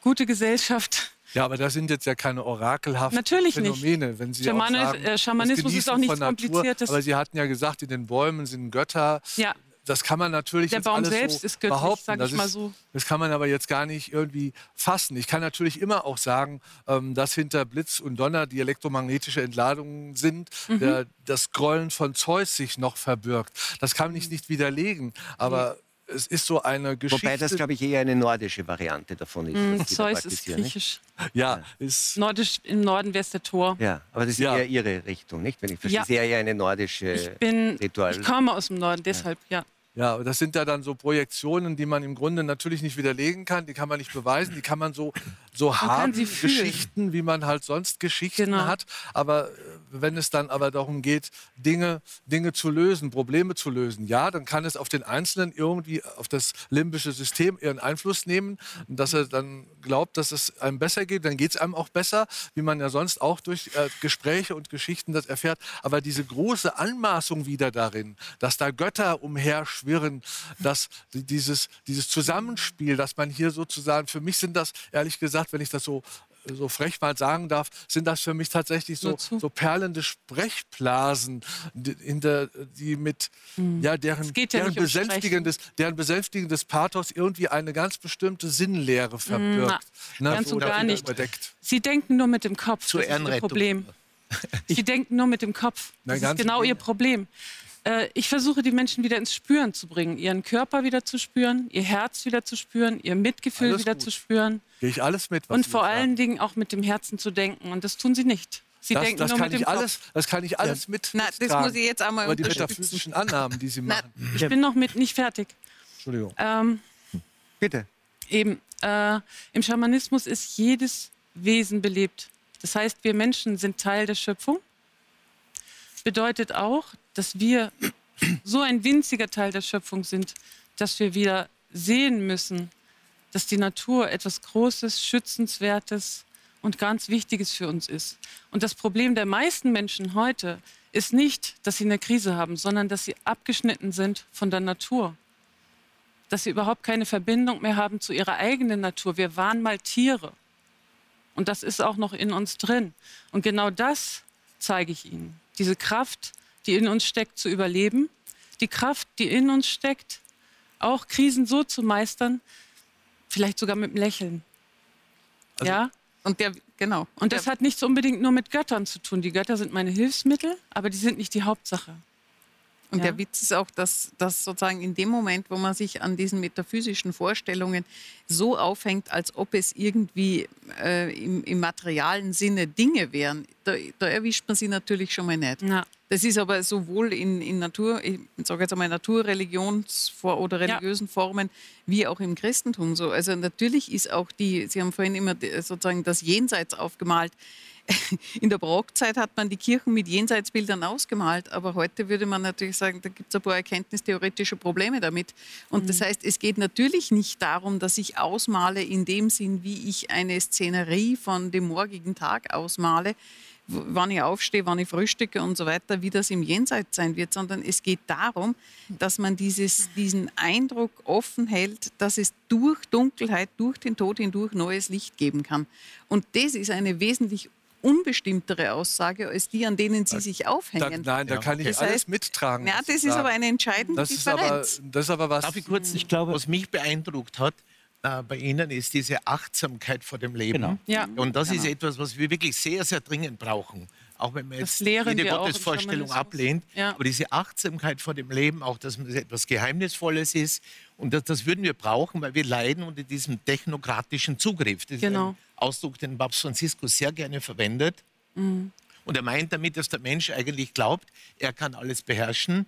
gute Gesellschaft. Ja, aber das sind jetzt ja keine orakelhaften Natürlich Phänomene. Nicht. Wenn Sie Schamanis, sagen, äh, Schamanismus ist auch nichts Kompliziertes. Aber Sie hatten ja gesagt, in den Bäumen sind Götter. Ja das kann man natürlich Der Baum selbst so ist göttlich, behaupten. sag das ich mal so. das kann man aber jetzt gar nicht irgendwie fassen. Ich kann natürlich immer auch sagen, ähm, dass hinter Blitz und Donner die elektromagnetische Entladungen sind, mhm. der, das Grollen von Zeus sich noch verbirgt. Das kann ich nicht widerlegen, aber es ist so eine Geschichte. Wobei das, glaube ich, eher eine nordische Variante davon ist. Mm, Zeus ist griechisch. Ja, ja. Ist Nordisch, im Norden wäre es der Tor. Ja, aber das ist ja. eher Ihre Richtung, nicht? Wenn ich verstehe, ja. eher eine nordische ich bin, Ritual. Ich komme aus dem Norden, deshalb, ja. Ja, das sind ja dann so Projektionen, die man im Grunde natürlich nicht widerlegen kann, die kann man nicht beweisen, die kann man so, so man haben, Geschichten, wie man halt sonst Geschichten genau. hat. Aber äh, wenn es dann aber darum geht, Dinge, Dinge zu lösen, Probleme zu lösen, ja, dann kann es auf den Einzelnen irgendwie, auf das limbische System ihren Einfluss nehmen, dass er dann glaubt, dass es einem besser geht, dann geht es einem auch besser, wie man ja sonst auch durch äh, Gespräche und Geschichten das erfährt. Aber diese große Anmaßung wieder darin, dass da Götter umherschwimmen, schwirren, dass dieses, dieses Zusammenspiel, dass man hier sozusagen, für mich sind das, ehrlich gesagt, wenn ich das so so frech mal sagen darf, sind das für mich tatsächlich so, so perlende Sprechblasen, die, der, die mit mhm. ja, deren, ja deren, besänftigendes, deren besänftigendes Pathos irgendwie eine ganz bestimmte Sinnlehre verbirgt. Na, ganz so und gar nicht. Überdeckt. Sie denken nur mit dem Kopf. Zur das ist Ihr Problem. Sie denken nur mit dem Kopf. Das Nein, ist genau Ihr Problem. Äh, ich versuche die Menschen wieder ins Spüren zu bringen, ihren Körper wieder zu spüren, ihr Herz wieder zu spüren, ihr Mitgefühl alles wieder gut. zu spüren. Gehe ich alles mit. und vor allen sagen. Dingen auch mit dem Herzen zu denken. Und das tun sie nicht. Sie das, denken das nur kann mit ich dem alles, Kopf. Das kann ich alles mit. Na, das muss ich jetzt einmal Aber die metaphysischen Annahmen, die Sie machen. Na, ich bin noch mit nicht fertig. Entschuldigung. Ähm, Bitte. Eben, äh, im Schamanismus ist jedes Wesen belebt. Das heißt, wir Menschen sind Teil der Schöpfung. Bedeutet auch, dass wir so ein winziger Teil der Schöpfung sind, dass wir wieder sehen müssen, dass die Natur etwas Großes, Schützenswertes und ganz Wichtiges für uns ist. Und das Problem der meisten Menschen heute ist nicht, dass sie eine Krise haben, sondern dass sie abgeschnitten sind von der Natur. Dass sie überhaupt keine Verbindung mehr haben zu ihrer eigenen Natur. Wir waren mal Tiere. Und das ist auch noch in uns drin. Und genau das zeige ich Ihnen. Diese Kraft, die in uns steckt, zu überleben, die Kraft, die in uns steckt, auch Krisen so zu meistern, vielleicht sogar mit einem Lächeln. Also, ja? Und der, genau. Und das hat nichts unbedingt nur mit Göttern zu tun. Die Götter sind meine Hilfsmittel, aber die sind nicht die Hauptsache. Und ja. der Witz ist auch, dass, dass sozusagen in dem Moment, wo man sich an diesen metaphysischen Vorstellungen so aufhängt, als ob es irgendwie äh, im, im, materialen Sinne Dinge wären, da, da, erwischt man sie natürlich schon mal nicht. Ja. Das ist aber sowohl in, in Natur, ich sage jetzt einmal Naturreligions- oder religiösen ja. Formen, wie auch im Christentum so. Also natürlich ist auch die, Sie haben vorhin immer sozusagen das Jenseits aufgemalt. in der Barockzeit hat man die Kirchen mit Jenseitsbildern ausgemalt, aber heute würde man natürlich sagen, da gibt es ein paar erkenntnistheoretische Probleme damit. Und mhm. das heißt, es geht natürlich nicht darum, dass ich ausmale in dem Sinn, wie ich eine Szenerie von dem morgigen Tag ausmale, wann ich aufstehe, wann ich frühstücke und so weiter, wie das im Jenseits sein wird, sondern es geht darum, dass man dieses, diesen Eindruck offen hält, dass es durch Dunkelheit, durch den Tod hindurch neues Licht geben kann. Und das ist eine wesentlich unbestimmtere Aussage als die, an denen Sie sich aufhängen. Da, nein, da kann ich das alles heißt, mittragen. Ja, das ist aber eine entscheidende das Differenz. Ist aber, das ist aber was. Darf ich kurz, ich glaube, was mich beeindruckt hat, äh, bei Ihnen ist diese Achtsamkeit vor dem Leben. Genau. Ja. Und das genau. ist etwas, was wir wirklich sehr, sehr dringend brauchen. Auch wenn man jetzt jede Gottesvorstellung ablehnt. Ja. Aber diese Achtsamkeit vor dem Leben, auch dass es etwas Geheimnisvolles ist. Und das, das, würden wir brauchen, weil wir leiden unter diesem technokratischen Zugriff. Das genau. ist ein Ausdruck, den Papst Franziskus sehr gerne verwendet. Mhm. Und er meint damit, dass der Mensch eigentlich glaubt, er kann alles beherrschen,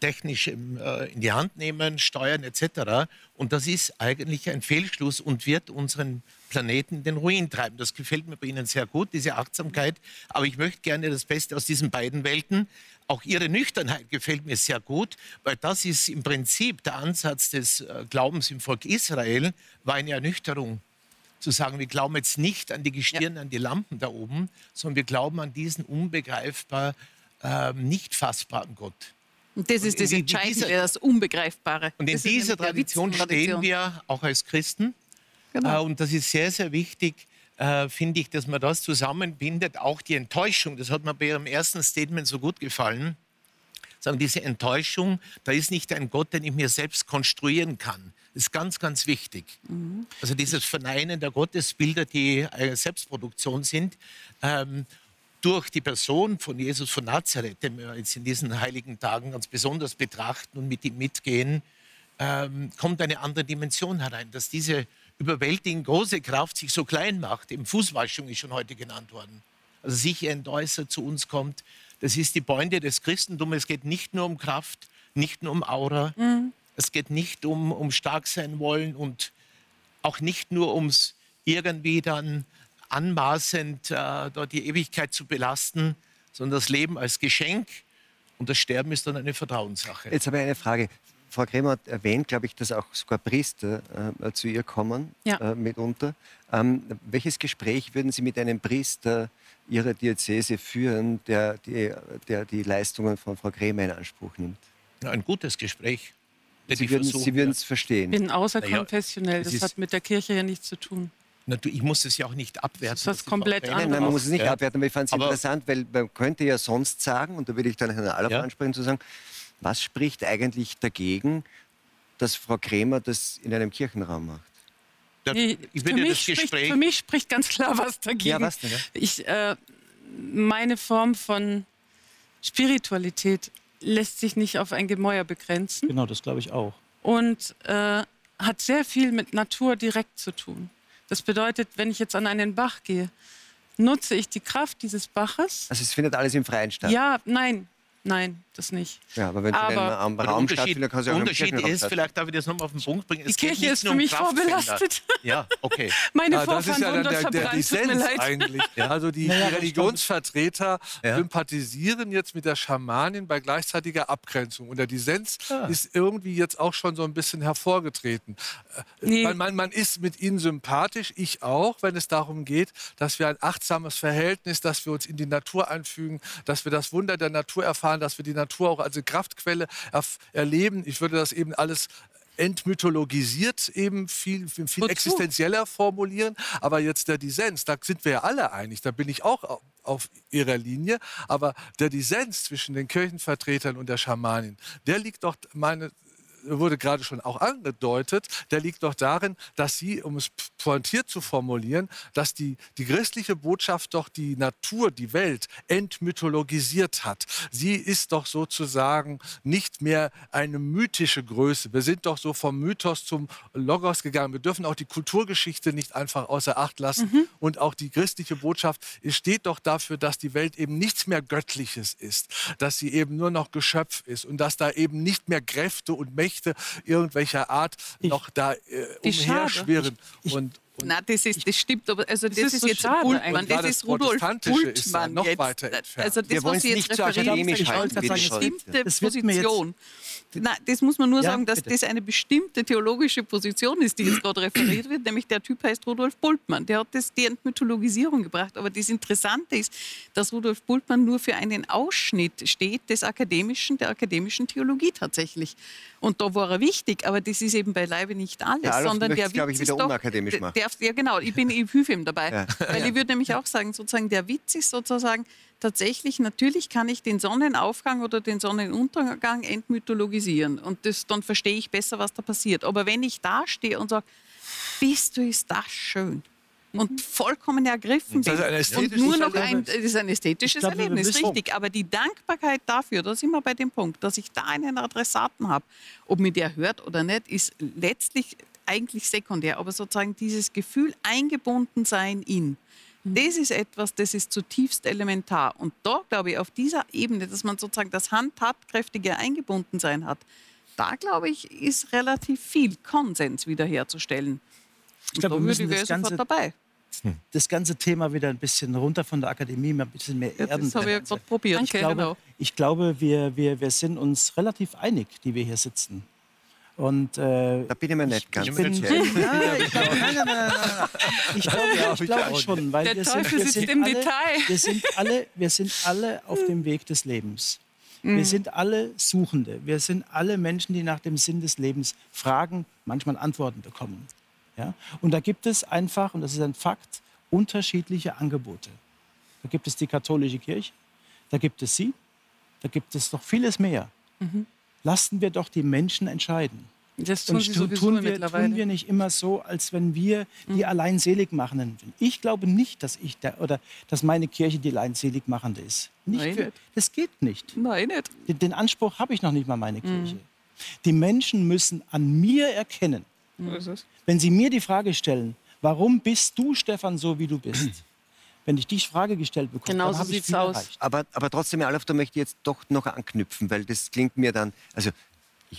technisch im, äh, in die Hand nehmen, steuern etc. Und das ist eigentlich ein Fehlschluss und wird unseren Planeten in den Ruin treiben. Das gefällt mir bei Ihnen sehr gut, diese Achtsamkeit. Aber ich möchte gerne das Beste aus diesen beiden Welten. Auch Ihre Nüchternheit gefällt mir sehr gut, weil das ist im Prinzip der Ansatz des äh, Glaubens im Volk Israel, war eine Ernüchterung zu sagen, wir glauben jetzt nicht an die Gestirne, ja. an die Lampen da oben, sondern wir glauben an diesen unbegreifbar, äh, nicht fassbaren Gott. Und das ist das Entscheidende, dieser, das Unbegreifbare. Und in dieser Tradition stehen wir auch als Christen. Genau. Äh, und das ist sehr, sehr wichtig, äh, finde ich, dass man das zusammenbindet. Auch die Enttäuschung, das hat mir bei Ihrem ersten Statement so gut gefallen. Sagen, diese Enttäuschung, da ist nicht ein Gott, den ich mir selbst konstruieren kann. Das ist ganz, ganz wichtig. Mhm. Also dieses Verneinen der Gottesbilder, die Selbstproduktion sind. Ähm, durch die Person von Jesus von Nazareth, den wir jetzt in diesen heiligen Tagen ganz besonders betrachten und mit ihm mitgehen, ähm, kommt eine andere Dimension herein, dass diese überwältigend große Kraft sich so klein macht. Im Fußwaschung ist schon heute genannt worden. Also sich entäußert zu uns kommt. Das ist die Pointe des Christentums. Es geht nicht nur um Kraft, nicht nur um Aura. Mhm. Es geht nicht um, um stark sein wollen und auch nicht nur ums irgendwie dann anmaßend äh, dort die Ewigkeit zu belasten, sondern das Leben als Geschenk und das Sterben ist dann eine Vertrauenssache. Jetzt habe ich eine Frage. Frau Kremer hat erwähnt, glaube ich, dass auch sogar Priester äh, zu ihr kommen, ja. äh, mitunter. Ähm, welches Gespräch würden Sie mit einem Priester Ihrer Diözese führen, der die, der die Leistungen von Frau Kremer in Anspruch nimmt? Ja, ein gutes Gespräch. Sie würden es verstehen. Ich bin außerkonfessionell, das hat mit der Kirche ja nichts zu tun. Ich muss es ja auch nicht abwerten. Das ist komplett Nein, nein, man muss es nicht ja. abwerten, aber ich fand es interessant, weil man könnte ja sonst sagen, und da würde ich dann Herrn Alaf ja. ansprechen, zu sagen, was spricht eigentlich dagegen, dass Frau Krämer das in einem Kirchenraum macht? Nee, für, mich spricht, für, mich spricht, ganz klar was dagegen. Ja, was denn, ja? Ich, äh, meine Form von Spiritualität lässt sich nicht auf ein Gemäuer begrenzen. Genau, das glaube ich auch. Und äh, hat sehr viel mit Natur direkt zu tun. Das bedeutet, wenn ich jetzt an einen Bach gehe, nutze ich die Kraft dieses Baches. Also es findet alles im Freien statt? Ja, nein, Nein, das nicht. Ja, aber wenn aber am Raum stattfindet, kann sie auch Unterschied ist, vielleicht darf ich das nochmal auf den Punkt bringen. Es die Kirche ist für mich vorbelastet. Ja, okay. Meine ja, Vorfahren das ist ja dann der, der Dissens eigentlich. Ja, also die, ja, die Religionsvertreter sympathisieren jetzt mit der Schamanin bei gleichzeitiger Abgrenzung. Und der Dissens ist irgendwie jetzt auch schon so ein bisschen hervorgetreten. Äh, nee. Man, man, man ist mit ihnen sympathisch, ich auch, wenn es darum geht, dass wir ein achtsames Verhältnis, dass wir uns in die Natur einfügen, dass wir das Wunder der Natur erfahren erfahren, dass wir die Natur auch als Kraftquelle erleben. Ich würde das eben alles entmythologisiert eben viel, viel existenzieller formulieren. Aber jetzt der Dissens, da sind wir ja alle einig, da bin ich auch auf ihrer Linie. Aber der Dissens zwischen den Kirchenvertretern und der Schamanin, der liegt doch meine, wurde gerade schon auch angedeutet, der liegt doch darin, dass sie, um es pointiert zu formulieren, dass die, die christliche Botschaft doch die Natur, die Welt entmythologisiert hat. Sie ist doch sozusagen nicht mehr eine mythische Größe. Wir sind doch so vom Mythos zum Logos gegangen. Wir dürfen auch die Kulturgeschichte nicht einfach außer Acht lassen. Mhm. Und auch die christliche Botschaft steht doch dafür, dass die Welt eben nichts mehr Göttliches ist, dass sie eben nur noch Geschöpf ist und dass da eben nicht mehr Kräfte und Mächte Geschichte irgendwelcher Art noch da äh, umherschwirren. Und, und Na, das, ist, das stimmt, aber also das, das ist, ist so jetzt Bultmann, das, das ist Rudolf Bultmann noch jetzt. Weiter Also das, was Sie jetzt referieren, ist eine bestimmte Position. Nein, das muss man nur ja, sagen, dass bitte. das eine bestimmte theologische Position ist, die jetzt gerade referiert wird, nämlich der Typ heißt Rudolf Bultmann. Der hat das, die Entmythologisierung gebracht. Aber das Interessante ist, dass Rudolf Bultmann nur für einen Ausschnitt steht des akademischen, der akademischen Theologie tatsächlich. Und da war er wichtig, aber das ist eben beileibe nicht alles, ja, sondern der Witz, ich, wieder doch, unakademisch machen. Der ja genau, ich bin, ich hilfe ihm dabei. Ja. Weil ich würde nämlich auch sagen, sozusagen der Witz ist sozusagen tatsächlich, natürlich kann ich den Sonnenaufgang oder den Sonnenuntergang entmythologisieren und das, dann verstehe ich besser, was da passiert. Aber wenn ich da stehe und sage, bist du, ist das schön, und vollkommen ergriffen bin. und nur noch ein, das ist ein ästhetisches glaube, Erlebnis, richtig. Aber die Dankbarkeit dafür, da sind wir bei dem Punkt, dass ich da einen Adressaten habe, ob mir der hört oder nicht, ist letztlich eigentlich sekundär. Aber sozusagen dieses Gefühl eingebunden sein in, mhm. das ist etwas, das ist zutiefst elementar. Und da glaube ich, auf dieser Ebene, dass man sozusagen das handtatkräftige Eingebundensein hat, da glaube ich, ist relativ viel Konsens wiederherzustellen. Ich glaube, wir müssen das Ganze, dabei das ganze Thema wieder ein bisschen runter von der Akademie, ein bisschen mehr ja, erden. Das habe ich ja gerade probiert. Ich glaube, genau. ich glaube wir, wir, wir sind uns relativ einig, die wir hier sitzen. Und, äh, da bin ich mir nicht ganz ich bin, ich glaube, ich glaube schon, weil Der wir Teufel sind, wir sitzt im alle, Detail. Wir sind, alle, wir sind alle auf dem Weg des Lebens. Wir mhm. sind alle Suchende. Wir sind alle Menschen, die nach dem Sinn des Lebens fragen, manchmal Antworten bekommen. Ja? Und da gibt es einfach, und das ist ein Fakt, unterschiedliche Angebote. Da gibt es die katholische Kirche, da gibt es Sie, da gibt es noch vieles mehr. Mhm. Lassen wir doch die Menschen entscheiden. Das tun, und tun, wir, tun wir nicht immer so, als wenn wir die mhm. allein selig machenden sind. Ich glaube nicht, dass ich da, oder dass meine Kirche die allein selig machende ist. Nicht Nein, für, das geht nicht. Nein, nicht. Den, den Anspruch habe ich noch nicht mal meine Kirche. Mhm. Die Menschen müssen an mir erkennen, so wenn Sie mir die Frage stellen, warum bist du, Stefan, so wie du bist? Wenn ich die Frage gestellt bekomme, genau dann habe ich viel aus. erreicht. Aber, aber trotzdem, Herr Alf, da möchte ich jetzt doch noch anknüpfen, weil das klingt mir dann, also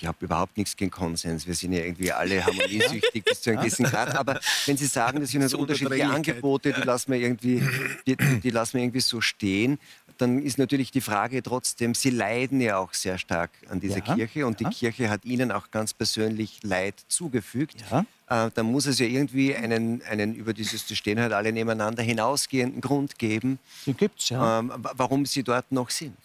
ich habe überhaupt nichts gegen Konsens. Wir sind ja irgendwie alle harmoniesüchtig bis zu einem gewissen Grad. Aber wenn Sie sagen, das sind also unterschiedliche Angebote, die lassen wir irgendwie, die, die lassen wir irgendwie so stehen, dann ist natürlich die Frage trotzdem, Sie leiden ja auch sehr stark an dieser ja, Kirche und ja. die Kirche hat Ihnen auch ganz persönlich Leid zugefügt. Ja. Äh, dann muss es ja irgendwie einen, einen über dieses, das stehen halt alle nebeneinander hinausgehenden Grund geben, Den gibt's, ja. ähm, warum Sie dort noch sind.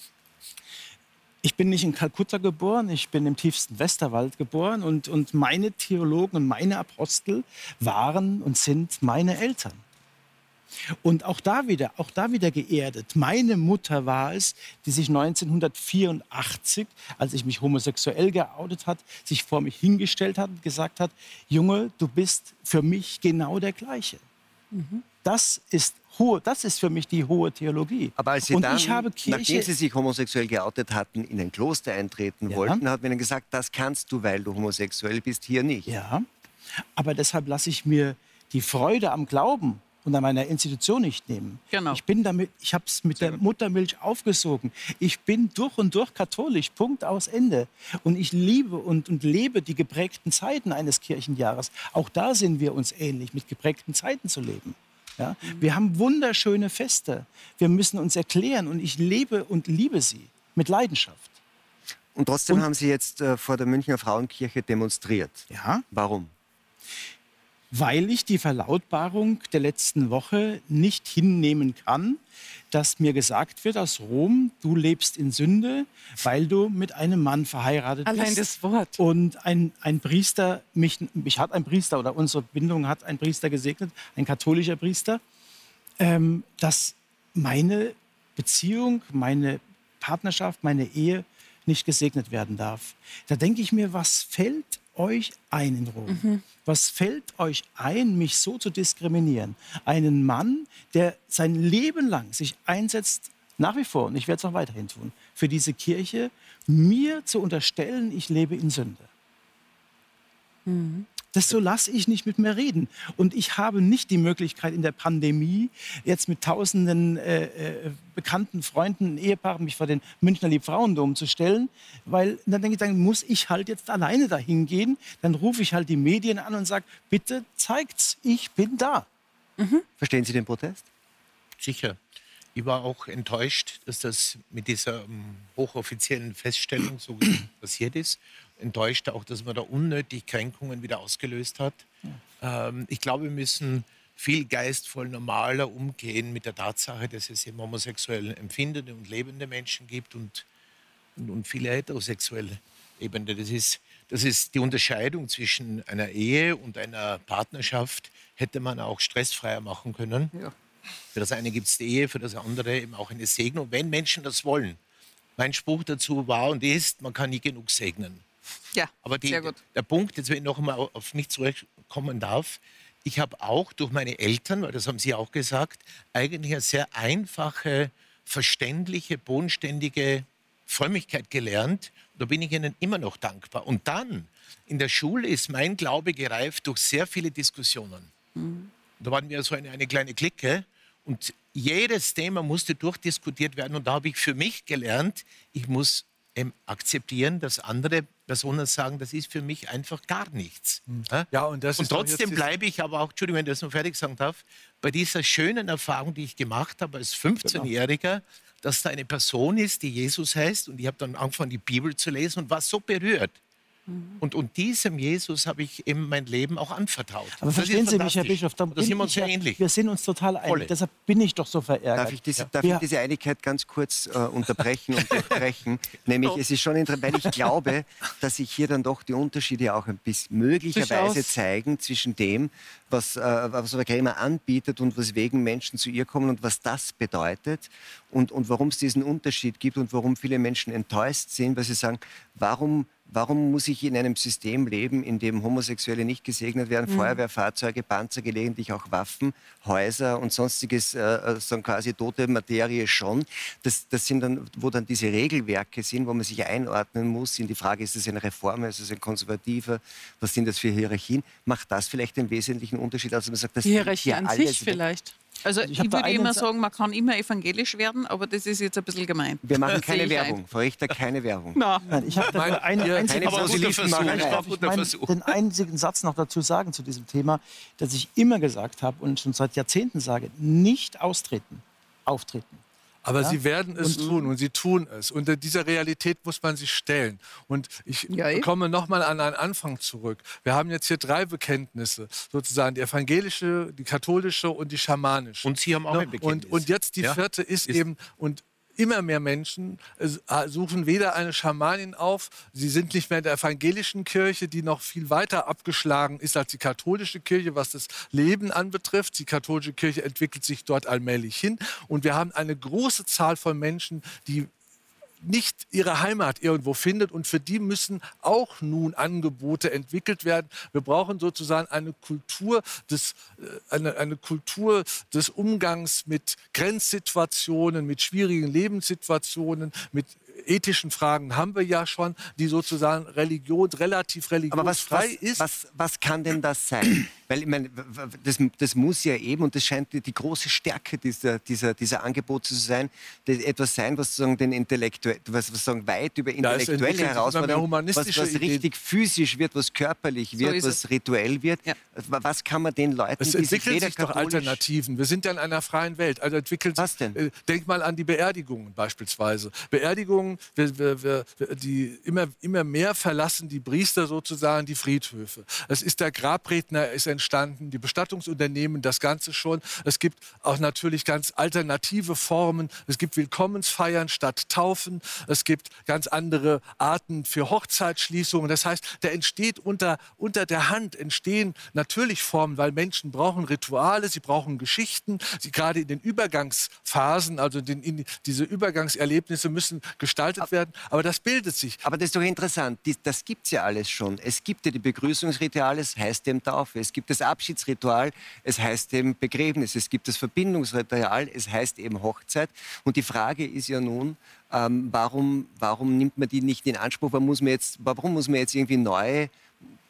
Ich bin nicht in Kalkutta geboren, ich bin im tiefsten Westerwald geboren und, und meine Theologen und meine Apostel waren und sind meine Eltern. Und auch da wieder, auch da wieder geerdet. Meine Mutter war es, die sich 1984, als ich mich homosexuell geoutet hat, sich vor mich hingestellt hat und gesagt hat, Junge, du bist für mich genau der gleiche. Mhm. Das ist hohe, das ist für mich die hohe Theologie. Aber als Sie und dann, ich habe Kirche, nachdem Sie sich homosexuell geoutet hatten, in ein Kloster eintreten ja. wollten, hat man Ihnen gesagt, das kannst du, weil du homosexuell bist, hier nicht. Ja, aber deshalb lasse ich mir die Freude am Glauben und an meiner Institution nicht nehmen. Genau. Ich bin damit, ich habe es mit Sehr der gut. Muttermilch aufgesogen. Ich bin durch und durch katholisch, Punkt aus Ende. Und ich liebe und, und lebe die geprägten Zeiten eines Kirchenjahres. Auch da sind wir uns ähnlich, mit geprägten Zeiten zu leben. Ja? Wir haben wunderschöne Feste. Wir müssen uns erklären und ich lebe und liebe sie mit Leidenschaft. Und trotzdem und, haben Sie jetzt äh, vor der Münchner Frauenkirche demonstriert. Ja. Warum? Weil ich die Verlautbarung der letzten Woche nicht hinnehmen kann, dass mir gesagt wird aus Rom, du lebst in Sünde, weil du mit einem Mann verheiratet Allein bist. Allein das Wort. Und ein, ein Priester, mich, mich hat ein Priester oder unsere Bindung hat ein Priester gesegnet, ein katholischer Priester, ähm, dass meine Beziehung, meine Partnerschaft, meine Ehe nicht gesegnet werden darf. Da denke ich mir, was fällt euch ein in Rom? Mhm. Was fällt euch ein, mich so zu diskriminieren? Einen Mann, der sein Leben lang sich einsetzt, nach wie vor, und ich werde es auch weiterhin tun, für diese Kirche, mir zu unterstellen, ich lebe in Sünde. Mhm. Das so lasse ich nicht mit mir reden. Und ich habe nicht die Möglichkeit in der Pandemie jetzt mit tausenden äh, äh, bekannten Freunden, Ehepaaren mich vor den Münchner Liebfrauendom zu stellen, weil dann denke ich, dann muss ich halt jetzt alleine dahin gehen. Dann rufe ich halt die Medien an und sage, bitte zeigt's, ich bin da. Mhm. Verstehen Sie den Protest? Sicher. Ich war auch enttäuscht, dass das mit dieser um, ähm, hochoffiziellen Feststellung so passiert ist enttäuscht auch, dass man da unnötig Kränkungen wieder ausgelöst hat. Ja. Ähm, ich glaube, wir müssen viel geistvoll normaler umgehen mit der Tatsache, dass es eben homosexuell empfindende und lebende Menschen gibt und, und, und viele heterosexuelle Ebene. Das ist, das ist die Unterscheidung zwischen einer Ehe und einer Partnerschaft, hätte man auch stressfreier machen können. Ja. Für das eine gibt es die Ehe, für das andere eben auch eine Segnung, wenn Menschen das wollen. Mein Spruch dazu war und ist, man kann nie genug segnen. Ja, Aber die, sehr gut. der Punkt, jetzt wenn ich noch einmal auf mich zurückkommen darf, ich habe auch durch meine Eltern, weil das haben Sie auch gesagt, eigentlich eine sehr einfache, verständliche, bodenständige Frömmigkeit gelernt. Da bin ich Ihnen immer noch dankbar. Und dann, in der Schule ist mein Glaube gereift durch sehr viele Diskussionen. Mhm. Da waren wir so eine, eine kleine Clique und jedes Thema musste durchdiskutiert werden. Und da habe ich für mich gelernt, ich muss ähm, akzeptieren, dass andere Personen sagen, das ist für mich einfach gar nichts. Mhm. Ja, und, das und trotzdem bleibe ich aber auch, Entschuldigung, wenn ich das noch fertig sagen darf, bei dieser schönen Erfahrung, die ich gemacht habe als 15-Jähriger, genau. dass da eine Person ist, die Jesus heißt. Und ich habe dann angefangen, die Bibel zu lesen und war so berührt. Mhm. Und, und diesem Jesus habe ich eben mein Leben auch anvertraut. Aber das verstehen Sie mich, Herr Bischof, da sind wir uns sehr ja, ähnlich. Wir sind uns total einig. Volle. Deshalb bin ich doch so verärgert. Darf ich diese, darf ich diese Einigkeit ganz kurz äh, unterbrechen und durchbrechen? Nämlich, es ist schon interessant, weil ich glaube, dass sich hier dann doch die Unterschiede auch ein bisschen möglicherweise zeigen zwischen dem, was, äh, was Frau Krämer anbietet und weswegen Menschen zu ihr kommen und was das bedeutet und, und warum es diesen Unterschied gibt und warum viele Menschen enttäuscht sind, weil sie sagen, warum Warum muss ich in einem System leben, in dem Homosexuelle nicht gesegnet werden, mhm. Feuerwehrfahrzeuge, Panzer, gelegentlich auch Waffen, Häuser und sonstiges, äh, äh, so quasi tote Materie schon? Das, das sind dann, wo dann diese Regelwerke sind, wo man sich einordnen muss in die Frage, ist das ein Reformer, ist das ein Konservativer, was sind das für Hierarchien? Macht das vielleicht den wesentlichen Unterschied, als man sagt, das die Hierarchie an sich vielleicht? Also ich, ich würde immer sagen, man kann immer evangelisch werden, aber das ist jetzt ein bisschen gemein. Wir machen keine Werbung, Frau Richter, keine Werbung. Nein, ich habe da nur eine einzige Versuch. den einzigen Satz noch dazu sagen zu diesem Thema, dass ich immer gesagt habe und schon seit Jahrzehnten sage, nicht austreten, auftreten. Aber ja? sie werden es und, tun und sie tun es. Unter dieser Realität muss man sich stellen. Und ich ja, komme nochmal an einen Anfang zurück. Wir haben jetzt hier drei Bekenntnisse, sozusagen die evangelische, die katholische und die schamanische. Und Sie haben auch ein Bekenntnis. Und, und jetzt die ja? vierte ist, ist eben, und immer mehr Menschen äh, suchen weder eine Schamanin auf, sie sind nicht mehr in der evangelischen Kirche, die noch viel weiter abgeschlagen ist als die katholische Kirche, was das Leben anbetrifft. Die katholische Kirche entwickelt sich dort allmählich hin. Und wir haben eine große Zahl von Menschen, die nicht ihre Heimat irgendwo findet. Und für die müssen auch nun Angebote entwickelt werden. Wir brauchen sozusagen eine Kultur des, äh, eine, eine Kultur des Umgangs mit Grenzsituationen, mit schwierigen Lebenssituationen, mit ethischen Fragen haben wir ja schon, die sozusagen Religion relativ religionsfrei Aber was, was, ist. Was, was kann denn das sein? Weil ich meine, das, das, muss ja eben, und das scheint die, die große Stärke dieser, dieser, dieser Angebote zu sein, etwas sein, was sozusagen den Intellektuell, was, was sagen, weit über intellektuelle Herausforderungen, was, was richtig physisch wird, was körperlich wird, so was es. rituell wird. Ja. Was kann man den Leuten, es entwickeln sich, sich doch Alternativen. Wir sind ja in einer freien Welt. Also entwickelt was denn? Äh, denk mal an die Beerdigungen beispielsweise. Beerdigungen, wir, wir, wir, die immer, immer mehr verlassen die Priester sozusagen die Friedhöfe. Es ist der Grabredner ist entstanden, die Bestattungsunternehmen, das Ganze schon. Es gibt auch natürlich ganz alternative Formen. Es gibt Willkommensfeiern statt Taufen. Es gibt ganz andere Arten für Hochzeitsschließungen. Das heißt, da entsteht unter, unter der Hand entstehen natürlich Formen, weil Menschen brauchen Rituale, sie brauchen Geschichten. Sie gerade in den Übergangsphasen, also den, in, diese Übergangserlebnisse müssen gestaltet werden. Aber das bildet sich. Aber das ist doch interessant. Das gibt es ja alles schon. Es gibt ja die Begrüßungsrituale, es heißt dem Taufe. Es gibt das Abschiedsritual, es heißt eben Begräbnis, es gibt das Verbindungsritual, es heißt eben Hochzeit. Und die Frage ist ja nun, ähm, warum, warum nimmt man die nicht in Anspruch? Warum muss man jetzt, warum muss man jetzt irgendwie neue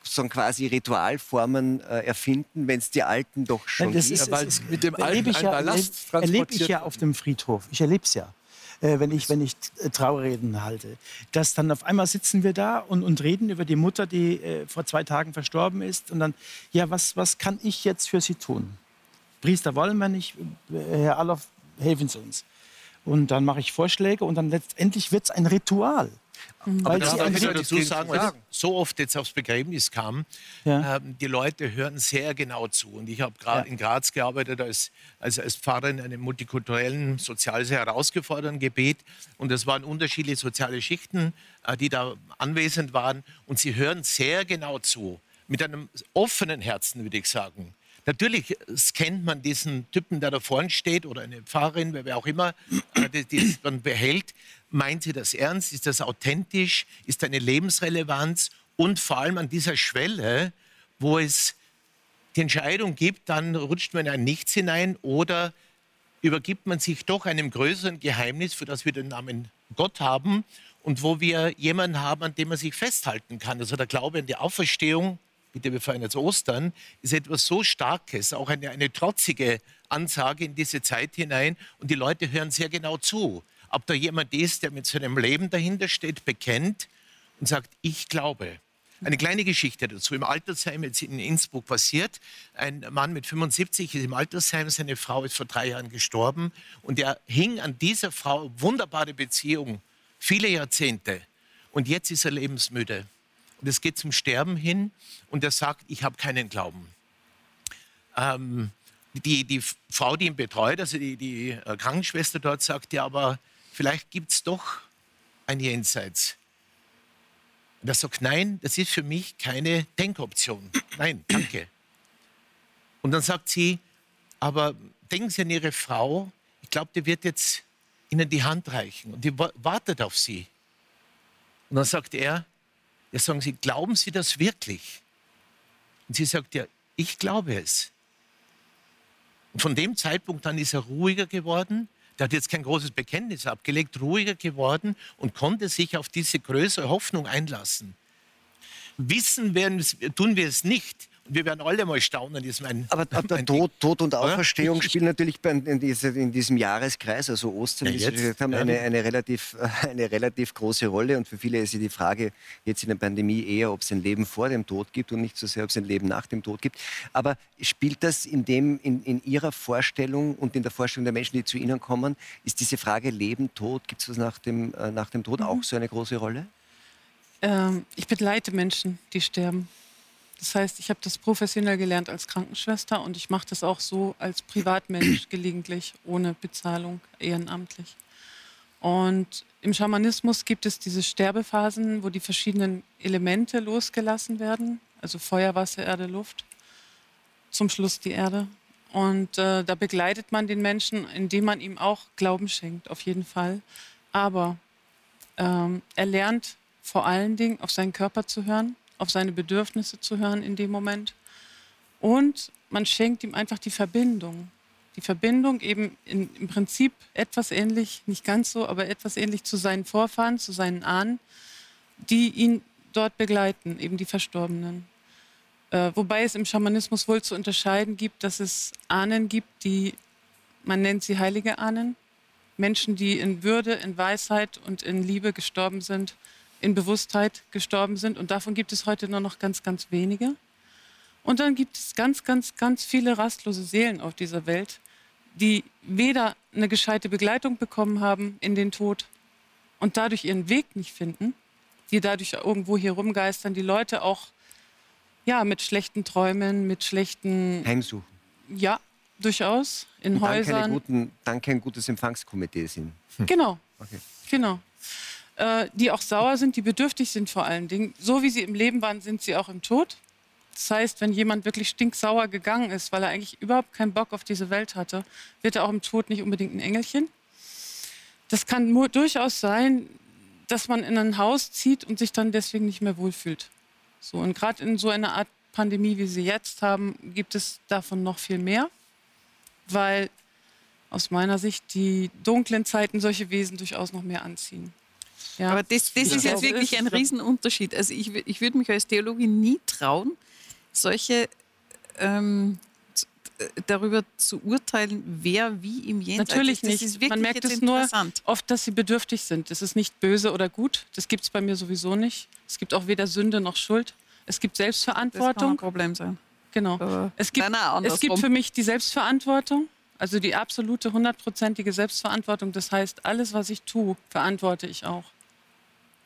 so quasi Ritualformen äh, erfinden, wenn es die alten doch schon Nein, gibt. Weil mit dem alten ich ja, erlebe ich ja auf dem Friedhof. Ich erlebe es ja äh, wenn ich, wenn ich äh, Trauerreden halte. Dass dann auf einmal sitzen wir da und, und reden über die Mutter, die äh, vor zwei Tagen verstorben ist. Und dann, ja, was, was kann ich jetzt für sie tun? Priester wollen wir nicht, äh, Herr Allof, helfen Sie uns. Und dann mache ich Vorschläge und dann letztendlich wird es ein Ritual. Mhm. Aber das darf ich dazu sagen, weil so oft jetzt aufs Begräbnis kam, ja. ähm, die Leute hören sehr genau zu. Und ich habe gerade ja. in Graz gearbeitet als, als, als Pfarrer in einem multikulturellen, sozial sehr herausgefordernden Gebet. Und es waren unterschiedliche soziale Schichten, äh, die da anwesend waren. Und sie hören sehr genau zu. Mit einem offenen Herzen, würde ich sagen. Natürlich scannt man diesen Typen, der da vorne steht, oder eine Pfarrerin, wer auch immer, äh, die, die man behält. Meint sie das ernst? Ist das authentisch? Ist da eine Lebensrelevanz? Und vor allem an dieser Schwelle, wo es die Entscheidung gibt, dann rutscht man in ein Nichts hinein oder übergibt man sich doch einem größeren Geheimnis, für das wir den Namen Gott haben und wo wir jemanden haben, an dem man sich festhalten kann. Also der Glaube an die Auferstehung, bitte, wir feiern jetzt Ostern, ist etwas so Starkes, auch eine, eine trotzige Ansage in diese Zeit hinein. Und die Leute hören sehr genau zu. Ob da jemand ist, der mit seinem Leben dahinter steht, bekennt und sagt, ich glaube. Eine kleine Geschichte dazu. Im Altersheim jetzt in Innsbruck passiert. Ein Mann mit 75 ist im Altersheim, seine Frau ist vor drei Jahren gestorben und er hing an dieser Frau, wunderbare Beziehung, viele Jahrzehnte. Und jetzt ist er lebensmüde. Und es geht zum Sterben hin und er sagt, ich habe keinen Glauben. Ähm, die, die Frau, die ihn betreut, also die, die äh, Krankenschwester dort, sagt ja, aber vielleicht gibt es doch ein Jenseits. Und er sagt, nein, das ist für mich keine Denkoption. Nein, danke. Und dann sagt sie, aber denken Sie an Ihre Frau, ich glaube, die wird jetzt Ihnen die Hand reichen und die wartet auf Sie. Und dann sagt er, ja, sagen Sie, glauben Sie das wirklich? Und sie sagt, ja, ich glaube es. Und von dem Zeitpunkt an ist er ruhiger geworden. Der hat jetzt kein großes Bekenntnis abgelegt, ruhiger geworden und konnte sich auf diese größere Hoffnung einlassen. Wissen werden, tun wir es nicht wir werden alle mal staunen. Ist mein, aber, mein Tod, Tod, und Auferstehung ja? spielen natürlich in, diese, in, diesem Jahreskreis, also Ostern, ja, wie Sie gesagt haben, eine, eine, relativ, eine relativ große Rolle. Und für viele ist die Frage jetzt in der Pandemie eher, ob es ein Leben vor dem Tod gibt und nicht so sehr, ob es ein Leben nach dem Tod gibt. Aber spielt das in, dem, in, in Ihrer Vorstellung und in der Vorstellung der Menschen, die zu Ihnen kommen, ist diese Frage Leben, Tod, gibt es was nach dem, äh, nach dem Tod mhm. auch so eine große Rolle? Ähm, ich begleite Menschen, die sterben. Das heißt, ich habe das professionell gelernt als Krankenschwester und ich mache das auch so als Privatmensch gelegentlich, ohne Bezahlung, ehrenamtlich. Und im Schamanismus gibt es diese Sterbephasen, wo die verschiedenen Elemente losgelassen werden, also Feuer, Wasser, Erde, Luft, zum Schluss die Erde. Und äh, da begleitet man den Menschen, indem man ihm auch Glauben schenkt, auf jeden Fall. Aber ähm, er lernt vor allen Dingen auf seinen Körper zu hören auf seine Bedürfnisse zu hören in dem Moment. Und man schenkt ihm einfach die Verbindung. Die Verbindung eben in, im Prinzip etwas ähnlich, nicht ganz so, aber etwas ähnlich zu seinen Vorfahren, zu seinen Ahnen, die ihn dort begleiten, eben die Verstorbenen. Äh, wobei es im Schamanismus wohl zu unterscheiden gibt, dass es Ahnen gibt, die, man nennt sie heilige Ahnen, Menschen, die in Würde, in Weisheit und in Liebe gestorben sind, in Bewusstheit gestorben sind. Und davon gibt es heute nur noch ganz, ganz wenige. Und dann gibt es ganz, ganz, ganz viele rastlose Seelen auf dieser Welt, die weder eine gescheite Begleitung bekommen haben in den Tod und dadurch ihren Weg nicht finden, die dadurch irgendwo hier rumgeistern, die Leute auch ja, mit schlechten Träumen, mit schlechten... Heimsuchen. Ja, durchaus. In und Häusern. Guten, dann kein gutes Empfangskomitee sind. Genau. Okay. Genau äh, die auch sauer sind, die bedürftig sind vor allen Dingen. So wie sie im Leben waren, sind sie auch im Tod. Das heißt, wenn jemand wirklich stinksauer gegangen ist, weil er eigentlich überhaupt keinen Bock auf diese Welt hatte, wird er auch im Tod nicht unbedingt ein Engelchen. Das kann durchaus sein, dass man in ein Haus zieht und sich dann deswegen nicht mehr wohlfühlt. So, und gerade in so einer Art Pandemie, wie sie jetzt haben, gibt es davon noch viel mehr, weil aus meiner Sicht die dunklen Zeiten solche Wesen durchaus noch mehr anziehen. Ja. Aber das, das ist jetzt wirklich ein Riesenunterschied. Also ich, ich würde mich als Theologin nie trauen, solche ähm, äh, darüber zu urteilen, wer wie im Jenseits Natürlich ist. nicht. Man merkt es nur oft, dass sie bedürftig sind. Es ist nicht böse oder gut. Das gibt es bei mir sowieso nicht. Es gibt auch weder Sünde noch Schuld. Es gibt Selbstverantwortung. Das kann ein Problem sein. Genau. es gibt, es gibt für mich die Selbstverantwortung. Also die absolute, hundertprozentige Selbstverantwortung. Das heißt, alles, was ich tue, verantworte ich auch.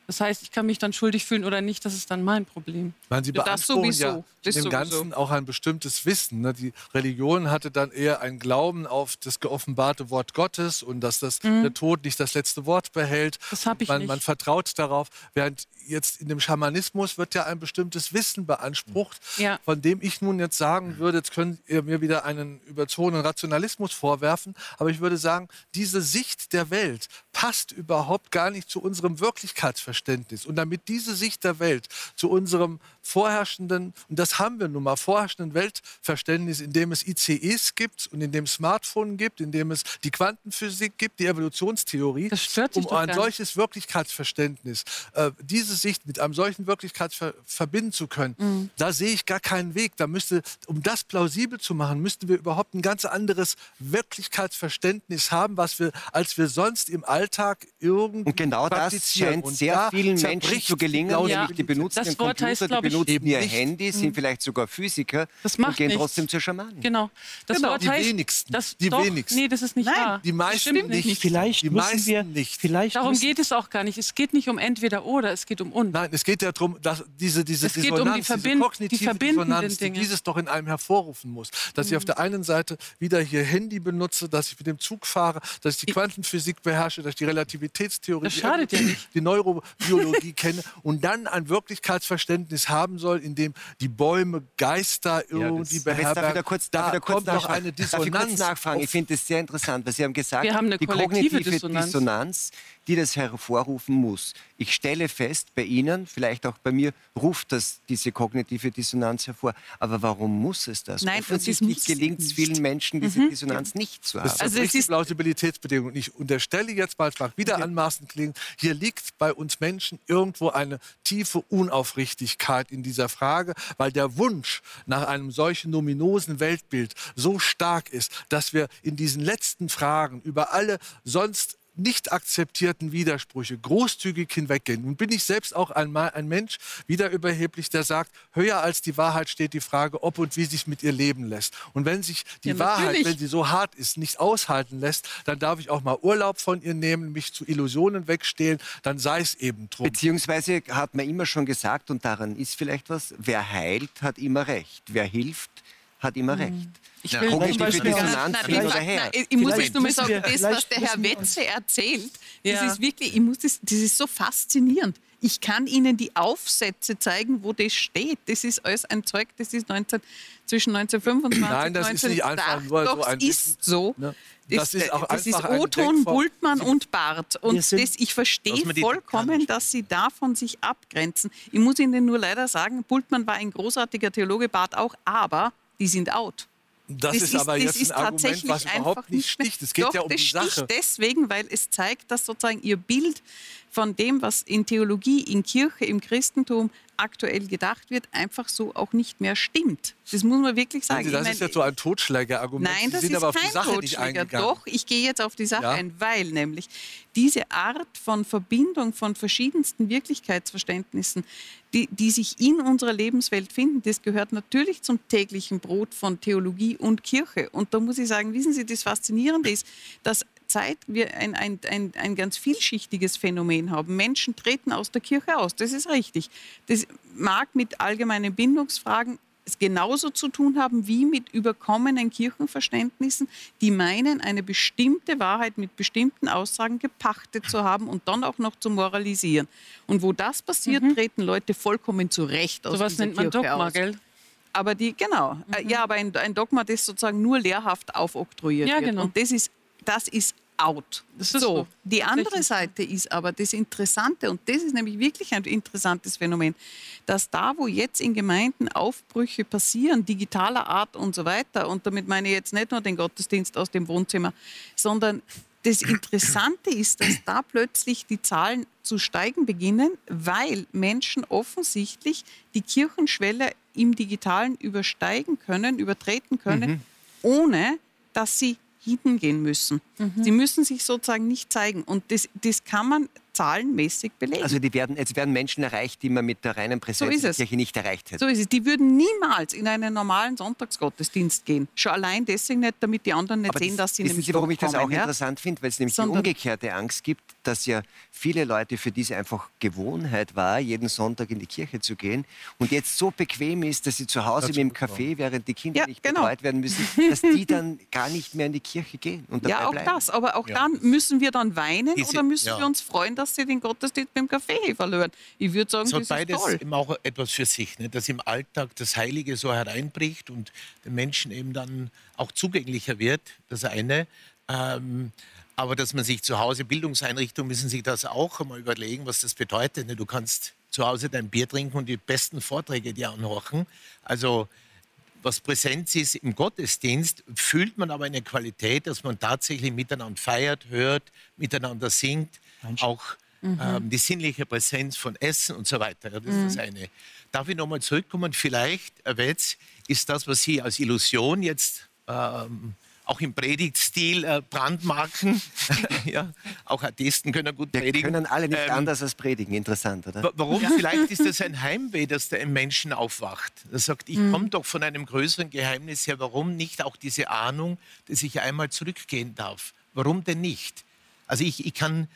Das heißt, ich kann mich dann schuldig fühlen oder nicht, das ist dann mein Problem. Meine, Sie beanspruchen das sowieso. ja im Ganzen auch ein bestimmtes Wissen. Ne? Die Religion hatte dann eher einen Glauben auf das geoffenbarte Wort Gottes und dass das, mhm. der Tod nicht das letzte Wort behält. Das habe ich man, nicht. Man vertraut darauf, während jetzt in dem Schamanismus wird ja ein bestimmtes Wissen beansprucht, ja. von dem ich nun jetzt sagen würde, jetzt könnt ihr mir wieder einen überzogenen Rationalismus vorwerfen, aber ich würde sagen, diese Sicht der Welt passt überhaupt gar nicht zu unserem Wirklichkeitsverständnis. Und damit diese Sicht der Welt zu unserem vorherrschenden, und das haben wir nun mal, vorherrschenden Weltverständnis, in dem es ICEs gibt und in dem es Smartphones gibt, in dem es die Quantenphysik gibt, die Evolutionstheorie, um ein solches Wirklichkeitsverständnis, äh, diese Sicht mit einem solchen Wirklichkeitsver verbinden zu können, mhm. da sehe ich gar keinen Weg. Da müsste, um das plausibel zu machen, müssten wir überhaupt ein ganz anderes Wirklichkeitsverständnis haben, was wir, als wir sonst im Alltag irgendwie Und genau das scheint sehr vielen Menschen zu gelingen, ja. die benutzen das den Wort Computer, heißt, die benutzen ihr Handy, sind mhm. vielleicht sogar Physiker das macht und gehen nichts. trotzdem zur Schamanen. Genau. Das genau. Wort die heißt, wenigsten. Das, die doch, wenigsten. Nee, das ist nicht Nein, wahr. Die meisten nicht. nicht. Vielleicht die müssen wir, nicht. Vielleicht Darum geht es auch gar nicht. Es geht nicht um entweder oder, es geht um und. Nein, es geht ja darum, dass diese, diese es geht Dissonanz, um die, Verbind diese kognitive die Dissonanz, die dieses doch in einem hervorrufen muss. Dass mhm. ich auf der einen Seite wieder hier Handy benutze, dass ich mit dem Zug fahre, dass ich die Quantenphysik beherrsche, dass ich die Relativitätstheorie, die, ja die Neurobiologie kenne und dann ein Wirklichkeitsverständnis haben soll, in dem die Bäume Geister irgendwie ja, beherbergen. Da, kurz, da kurz kommt doch eine Dissonanz. Darf ich kurz nachfragen? Ich finde das sehr interessant, weil Sie haben gesagt, Wir haben eine die kognitive Dissonanz. Dissonanz, die das hervorrufen muss. Ich stelle fest, bei Ihnen, vielleicht auch bei mir, ruft das diese kognitive Dissonanz hervor. Aber warum muss es das? Nein, Offensichtlich gelingt es vielen Menschen, diese mhm. Dissonanz nicht zu haben. Das ist also es ist Plausibilitätsbedingung. Ich unterstelle jetzt mal, es mag wieder okay. anmaßend klingen, hier liegt bei uns Menschen irgendwo eine tiefe Unaufrichtigkeit in dieser Frage, weil der Wunsch nach einem solchen nominosen Weltbild so stark ist, dass wir in diesen letzten Fragen über alle sonst nicht akzeptierten Widersprüche großzügig hinweggehen. Nun bin ich selbst auch ein, ein, Mensch, wieder überheblich, der sagt, höher als die Wahrheit steht die Frage, ob und wie sich mit ihr leben lässt. Und wenn sich die ja, Wahrheit, wenn sie so hart ist, nicht aushalten lässt, dann darf ich auch mal Urlaub von ihr nehmen, mich zu Illusionen wegstehlen, dann sei es eben drum. Beziehungsweise hat man immer schon gesagt, und daran ist vielleicht was, wer heilt, hat immer recht. Wer hilft, hat immer recht. Ich will ja, zum Beispiel Dissonanz nein, nein, nein, ich muss jetzt nur mal sagen, das, was der Herr Wetze erzählt, ja. das ist wirklich, ich muss das, das ist so faszinierend. Ich kann Ihnen die Aufsätze zeigen, wo das steht. Das ist alles ein Zeug, das ist 19, zwischen 1925 Nein, das 19, ist nicht einfach nur so ein ist so. Ne? Das, das, ist auch das ist O-Ton, Bultmann und Barth. Und das, ich verstehe vollkommen, dass Sie davon sich abgrenzen. Ich muss Ihnen nur leider sagen, Bultmann war ein großartiger Theologe, Barth auch, aber die sind out. Das, das ist, aber jetzt ein Argument, was überhaupt nicht sticht. Es geht Doch, ja um das die Sache. Sticht deswegen, weil es zeigt, dass sozusagen ihr Bild von dem, was in Theologie, in Kirche, im Christentum aktuell gedacht wird, einfach so auch nicht mehr stimmt. Das muss man wirklich sagen. das ist jetzt so ein Totschlägerargument. Nein, das ist kein Totschläger. Doch, ich gehe jetzt auf die Sache ja. ein, weil nämlich diese Art von Verbindung von verschiedensten Wirklichkeitsverständnissen, die, die sich in unserer Lebenswelt finden, das gehört natürlich zum täglichen Brot von Theologie und Kirche. Und da muss ich sagen, wissen Sie, das Faszinierende ist, dass Zeit wir ein, ein, ein, ein ganz vielschichtiges Phänomen haben. Menschen treten aus der Kirche aus, das ist richtig. Das mag mit allgemeinen Bindungsfragen genauso zu tun haben wie mit überkommenen Kirchenverständnissen, die meinen, eine bestimmte Wahrheit mit bestimmten Aussagen gepachtet zu haben und dann auch noch zu moralisieren. Und wo das passiert, mhm. treten Leute vollkommen zurecht aus so was nennt man Kirche Dogma, aus. gell? Aber die, genau, mhm. ja, aber ein, ein, Dogma, das sozusagen nur lehrhaft aufoktroyiert ja, wird. Genau. Und das ist, das ist out. So, so, die andere Seite ist aber das Interessante, und das ist nämlich wirklich ein interessantes Phänomen, dass da, wo jetzt in Gemeinden Aufbrüche passieren, digitaler Art und so weiter, und damit meine ich jetzt nicht nur den Gottesdienst aus dem Wohnzimmer, sondern das Interessante ist, dass da plötzlich die Zahlen zu steigen beginnen, weil Menschen offensichtlich die Kirchenschwelle im Digitalen übersteigen können, übertreten können, mhm. ohne dass sie hingehen müssen. Mhm. Sie müssen sich sozusagen nicht zeigen. Und das, das kann man zahlenmäßig belegen. Also die werden, jetzt werden Menschen erreicht, die man mit der reinen Präsenz so Kirche nicht erreicht hätte. So ist es. Die würden niemals in einen normalen Sonntagsgottesdienst gehen. Schon allein deswegen nicht, damit die anderen nicht Aber sehen, dass sie wissen nämlich Sie, warum ich das auch ja? interessant finde? Weil es nämlich Sondern die umgekehrte Angst gibt, dass ja viele Leute, für die es einfach Gewohnheit war, jeden Sonntag in die Kirche zu gehen und jetzt so bequem ist, dass sie zu Hause mit dem Kaffee, während die Kinder ja, nicht genau. betreut werden müssen, dass die dann gar nicht mehr in die Kirche gehen. Und ja, auch bleiben. das. Aber auch ja. dann müssen wir dann weinen Diese, oder müssen ja. wir uns freuen, dass sie den Gottesdienst mit dem Kaffee verloren? Ich würde sagen, so das beides ist toll. eben auch etwas für sich, ne? dass im Alltag das Heilige so hereinbricht und den Menschen eben dann auch zugänglicher wird, das eine. Ähm, aber dass man sich zu Hause, Bildungseinrichtungen müssen sich das auch einmal überlegen, was das bedeutet. Ne? Du kannst zu Hause dein Bier trinken und die besten Vorträge dir anhören. Also was Präsenz ist im Gottesdienst, fühlt man aber eine Qualität, dass man tatsächlich miteinander feiert, hört, miteinander singt, auch mhm. ähm, die sinnliche Präsenz von Essen und so weiter. Ja, das mhm. ist das eine. Darf ich nochmal zurückkommen? Vielleicht, Herr Wetz, ist das, was Sie als Illusion jetzt ähm, auch im Predigtstil äh, brandmarken. ja, auch Atheisten können gut Wir predigen. Können alle nicht ähm, anders als predigen. Interessant, oder? Warum? Ja. Vielleicht ist das ein Heimweh, dass der im Menschen aufwacht. Er sagt, ich mhm. komme doch von einem größeren Geheimnis her. Warum nicht auch diese Ahnung, dass ich einmal zurückgehen darf? Warum denn nicht? Also ich, ich kann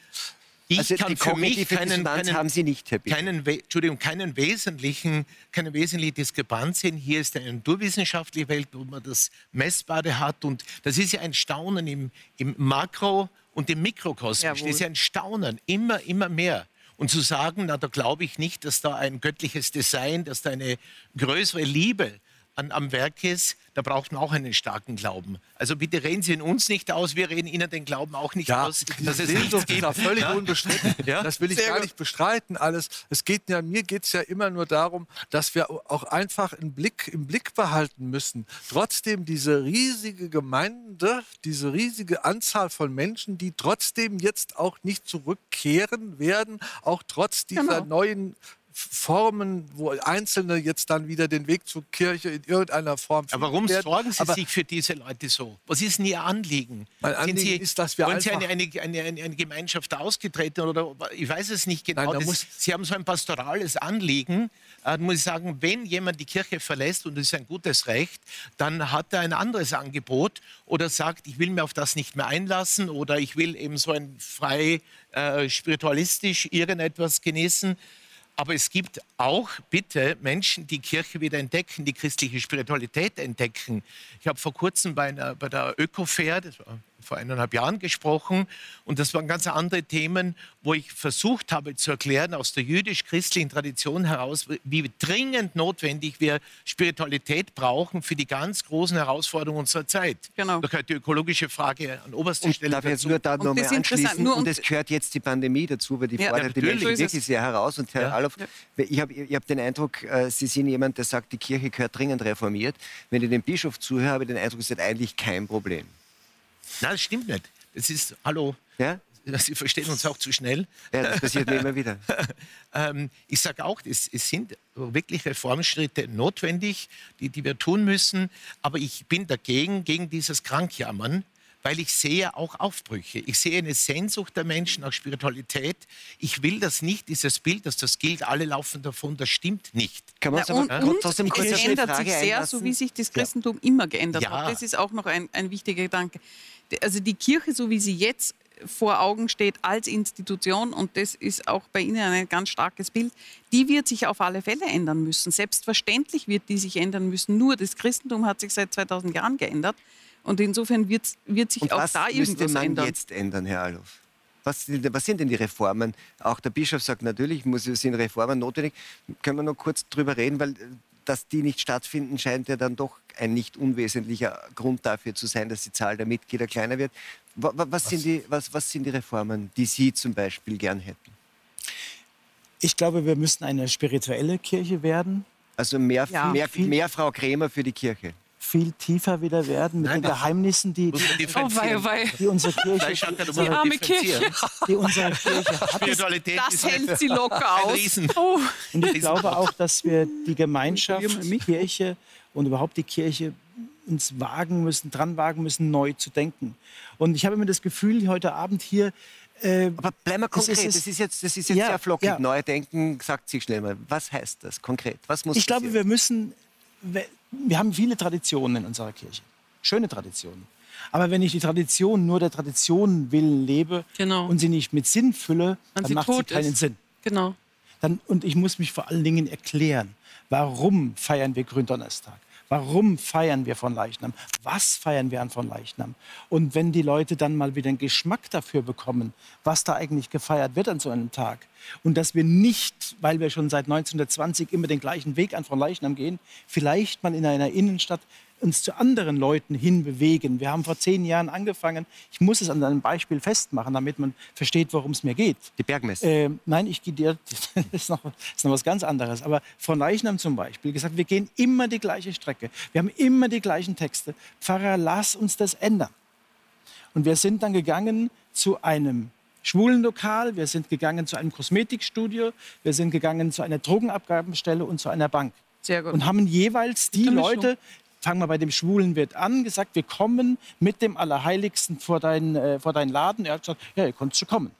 ich also kann für mich keinen, keinen, haben Sie nicht, Herr keinen, Entschuldigung, keinen wesentlichen, keine wesentliche Diskrepanz sehen. Hier ist eine naturwissenschaftliche Welt, wo man das Messbare hat. Und das ist ja ein Staunen im, im Makro- und im Mikrokosmos. Das ist ja ein Staunen, immer, immer mehr. Und zu sagen, na, da glaube ich nicht, dass da ein göttliches Design, dass da eine größere Liebe an, am Werk ist, da braucht man auch einen starken Glauben. Also bitte reden Sie in uns nicht aus, wir reden Ihnen den Glauben auch nicht ja, aus. Das ist. Da völlig ja? unbestritten. Ja? Das will ich Sehr gar nicht bestreiten alles. Es geht ja, mir geht es ja immer nur darum, dass wir auch einfach im Blick, im Blick behalten müssen. Trotzdem diese riesige Gemeinde, diese riesige Anzahl von Menschen, die trotzdem jetzt auch nicht zurückkehren werden, auch trotz dieser genau. neuen Formen, wo Einzelne jetzt dann wieder den Weg zur Kirche in irgendeiner Form finden Aber warum werden. sorgen Sie Aber sich für diese Leute so? Was ist denn Ihr Anliegen? Mein Anliegen Sie, ist, dass wir wollen Sie eine, eine, eine, eine, Gemeinschaft ausgetreten oder ich weiß es nicht genau. Nein, das, Sie haben so ein pastorales Anliegen. Äh, muss ich sagen, wenn jemand die Kirche verlässt und das ist ein gutes Recht, dann hat er ein anderes Angebot oder sagt, ich will mir auf das nicht mehr einlassen oder ich will eben so ein frei äh, spiritualistisch irgendetwas genießen. Aber es gibt auch bitte Menschen, die Kirche wieder entdecken, die christliche Spiritualität entdecken. Ich habe vor kurzem bei, einer, bei der Öko-Fair, das war vor eineinhalb Jahren gesprochen. Und das waren ganz andere Themen, wo ich versucht habe zu erklären aus der jüdisch-christlichen Tradition heraus, wie dringend notwendig wir Spiritualität brauchen für die ganz großen Herausforderungen unserer Zeit. Genau. Da gehört die ökologische Frage an oberster Stelle darf dazu. Jetzt nur da nochmal anschließen. Nur und es gehört jetzt die Pandemie dazu, weil die ja, fordert die Menschen so wirklich sehr heraus. Und Herr ja. Alof, ich habe hab den Eindruck, äh, Sie sind jemand, der sagt, die Kirche gehört dringend reformiert. Wenn ich dem Bischof zuhöre, habe ich den Eindruck, es ist eigentlich kein Problem. Nein, das stimmt nicht. Das ist, hallo, ja? Sie verstehen uns auch zu schnell. Ja, das passiert mir immer wieder. ähm, ich sage auch, es, es, sind wirklich Reformschritte notwendig, die, die wir tun müssen. Aber ich bin dagegen, gegen dieses Krankjammern, weil ich sehe auch Aufbrüche. Ich sehe eine Sehnsucht der Menschen nach Spiritualität. Ich will das nicht, dieses Bild, dass das gilt, alle laufen davon, das stimmt nicht. Kann man ja, und, aber und trotzdem kurz es ändert sich sehr, einlassen? so wie sich das Christentum ja. immer geändert ja. hat. Das ist auch noch ein, ein wichtiger Gedanke. Also die Kirche, so wie sie jetzt vor Augen steht als Institution, und das ist auch bei Ihnen ein ganz starkes Bild, die wird sich auf alle Fälle ändern müssen. Selbstverständlich wird die sich ändern müssen. Nur das Christentum hat sich seit 2000 Jahren geändert. Und insofern wird, wird sich und auch da irgendwas man ändern. jetzt ändern, Herr Alof? Was, was, sind denn die Reformen? Auch der Bischof sagt natürlich, muss, sind Reformen notwendig. Können wir noch kurz drüber reden, weil dass die nicht stattfinden, scheint ja dann doch ein nicht unwesentlicher Grund dafür zu sein, dass die Zahl der Mitglieder kleiner wird. Was, was, Sind, die, was, was sind die Reformen, die Sie zum Beispiel gern hätten? Ich glaube, wir müssen eine spirituelle Kirche werden. Also mehr, ja, mehr, mehr Frau Krämer für die Kirche viel tiefer wieder werden mit Nein, den Geheimnissen, die, die, oh, wei, wei. die unsere Kirche, die, arme Kirche, die unsere Kirche hat. Spiritualität das hält sie locker aus. Oh. Und ich glaube auch, dass wir die Gemeinschaft, die Kirche und überhaupt die Kirche uns wagen müssen, dran wagen müssen, neu zu denken. Und ich habe immer das Gefühl, heute Abend hier äh, Aber bleiben wir konkret. Das ist, das ist jetzt, das ist jetzt ja, sehr flockig. Ja. Neu denken, sagt sich schnell mal. Was heißt das konkret? Was muss ich glaube, wir müssen wir haben viele Traditionen in unserer Kirche, schöne Traditionen. Aber wenn ich die Tradition nur der Tradition willen lebe genau. und sie nicht mit Sinn fülle, dann, dann macht sie keinen ist. Sinn. Genau. Dann, und ich muss mich vor allen Dingen erklären, warum feiern wir Gründonnerstag? Warum feiern wir von Leichnam? Was feiern wir an von Leichnam? Und wenn die Leute dann mal wieder einen Geschmack dafür bekommen, was da eigentlich gefeiert wird an so einem Tag, und dass wir nicht, weil wir schon seit 1920 immer den gleichen Weg an von Leichnam gehen, vielleicht mal in einer Innenstadt uns zu anderen Leuten hinbewegen. Wir haben vor zehn Jahren angefangen. Ich muss es an einem Beispiel festmachen, damit man versteht, worum es mir geht. Die Bergmesse? Äh, nein, ich gehe dir, das ist noch, ist noch was ganz anderes. Aber von Leichnam zum Beispiel gesagt, wir gehen immer die gleiche Strecke. Wir haben immer die gleichen Texte. Pfarrer, lass uns das ändern. Und wir sind dann gegangen zu einem Schwulenlokal, wir sind gegangen zu einem Kosmetikstudio, wir sind gegangen zu einer Drogenabgabenstelle und zu einer Bank. Sehr gut. Und haben jeweils die Leute, fangen wir bei dem schwulen Wirt an, gesagt, wir kommen mit dem Allerheiligsten vor deinen, äh, vor deinen Laden. Er hat gesagt, ja, ihr könnt schon kommen.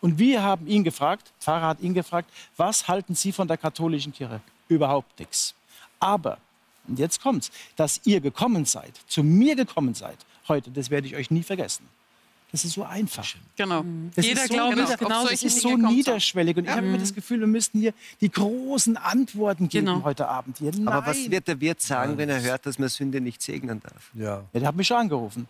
Und wir haben ihn gefragt, Pfarrer hat ihn gefragt, was halten Sie von der katholischen Kirche? Überhaupt nichts. Aber, und jetzt kommt's, dass ihr gekommen seid, zu mir gekommen seid heute, das werde ich euch nie vergessen. Das ist so einfach. Genau. Mhm. Das Jeder so glaubt nieder, genau, das ist so niederschwellig. Und ich habe immer das Gefühl, wir müssten hier die großen Antworten geben genau. heute Abend. Hier. Aber was wird der Wirt sagen, wenn er hört, dass man Sünde nicht segnen darf? Ja. ja der hat mich schon angerufen.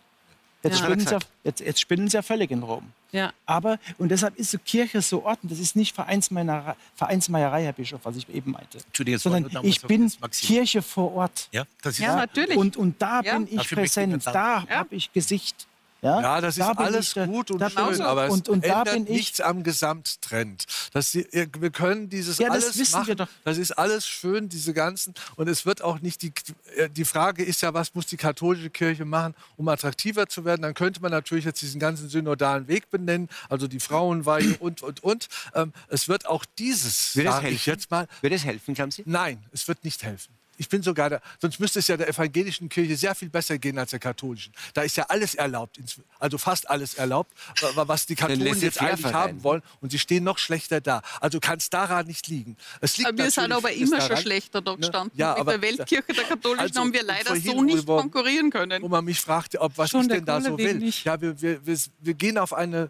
Jetzt, ja. spinnen, sie ja, jetzt, jetzt spinnen sie ja völlig in Rom. Ja. Aber, und deshalb ist die Kirche so ordentlich, das ist nicht Vereinsmeierei, Vereinsmeierei, Herr Bischof, was ich eben meinte. Sondern ich bin Kirche vor Ort. Ja, das ist ja, natürlich. Und, und da bin ich präsent, da habe ich Gesicht. Ja, ja das da ist alles ich, gut und schön, aber und, und es ändert nichts am Gesamttrend. Das, wir können dieses ja, alles das machen. Das ist alles schön, diese ganzen. Und es wird auch nicht die, äh, die Frage ist ja, was muss die katholische Kirche machen, um attraktiver zu werden? Dann könnte man natürlich jetzt diesen ganzen synodalen Weg benennen, also die Frauenweihe und, und, und. Ähm, es wird auch dieses, es helfen? jetzt mal. Würde es helfen, glauben Sie? Nein, es wird nicht helfen ich bin sogar da, sonst müsste es ja der evangelischen Kirche sehr viel besser gehen als der katholischen. Da ist ja alles erlaubt, also fast alles erlaubt, was die Katholiken jetzt eigentlich haben wollen. Und sie stehen noch schlechter da. Also kann es daran nicht liegen. Es liegt aber wir sind aber immer daran, schon schlechter da ne? gestanden. Ja, Mit aber, der Weltkirche der Katholischen also, haben wir leider so nicht wo, konkurrieren können. Wo man mich fragte, ob was Schon ich denn da so will. Ja, wir, wir, wir, wir, gehen auf eine...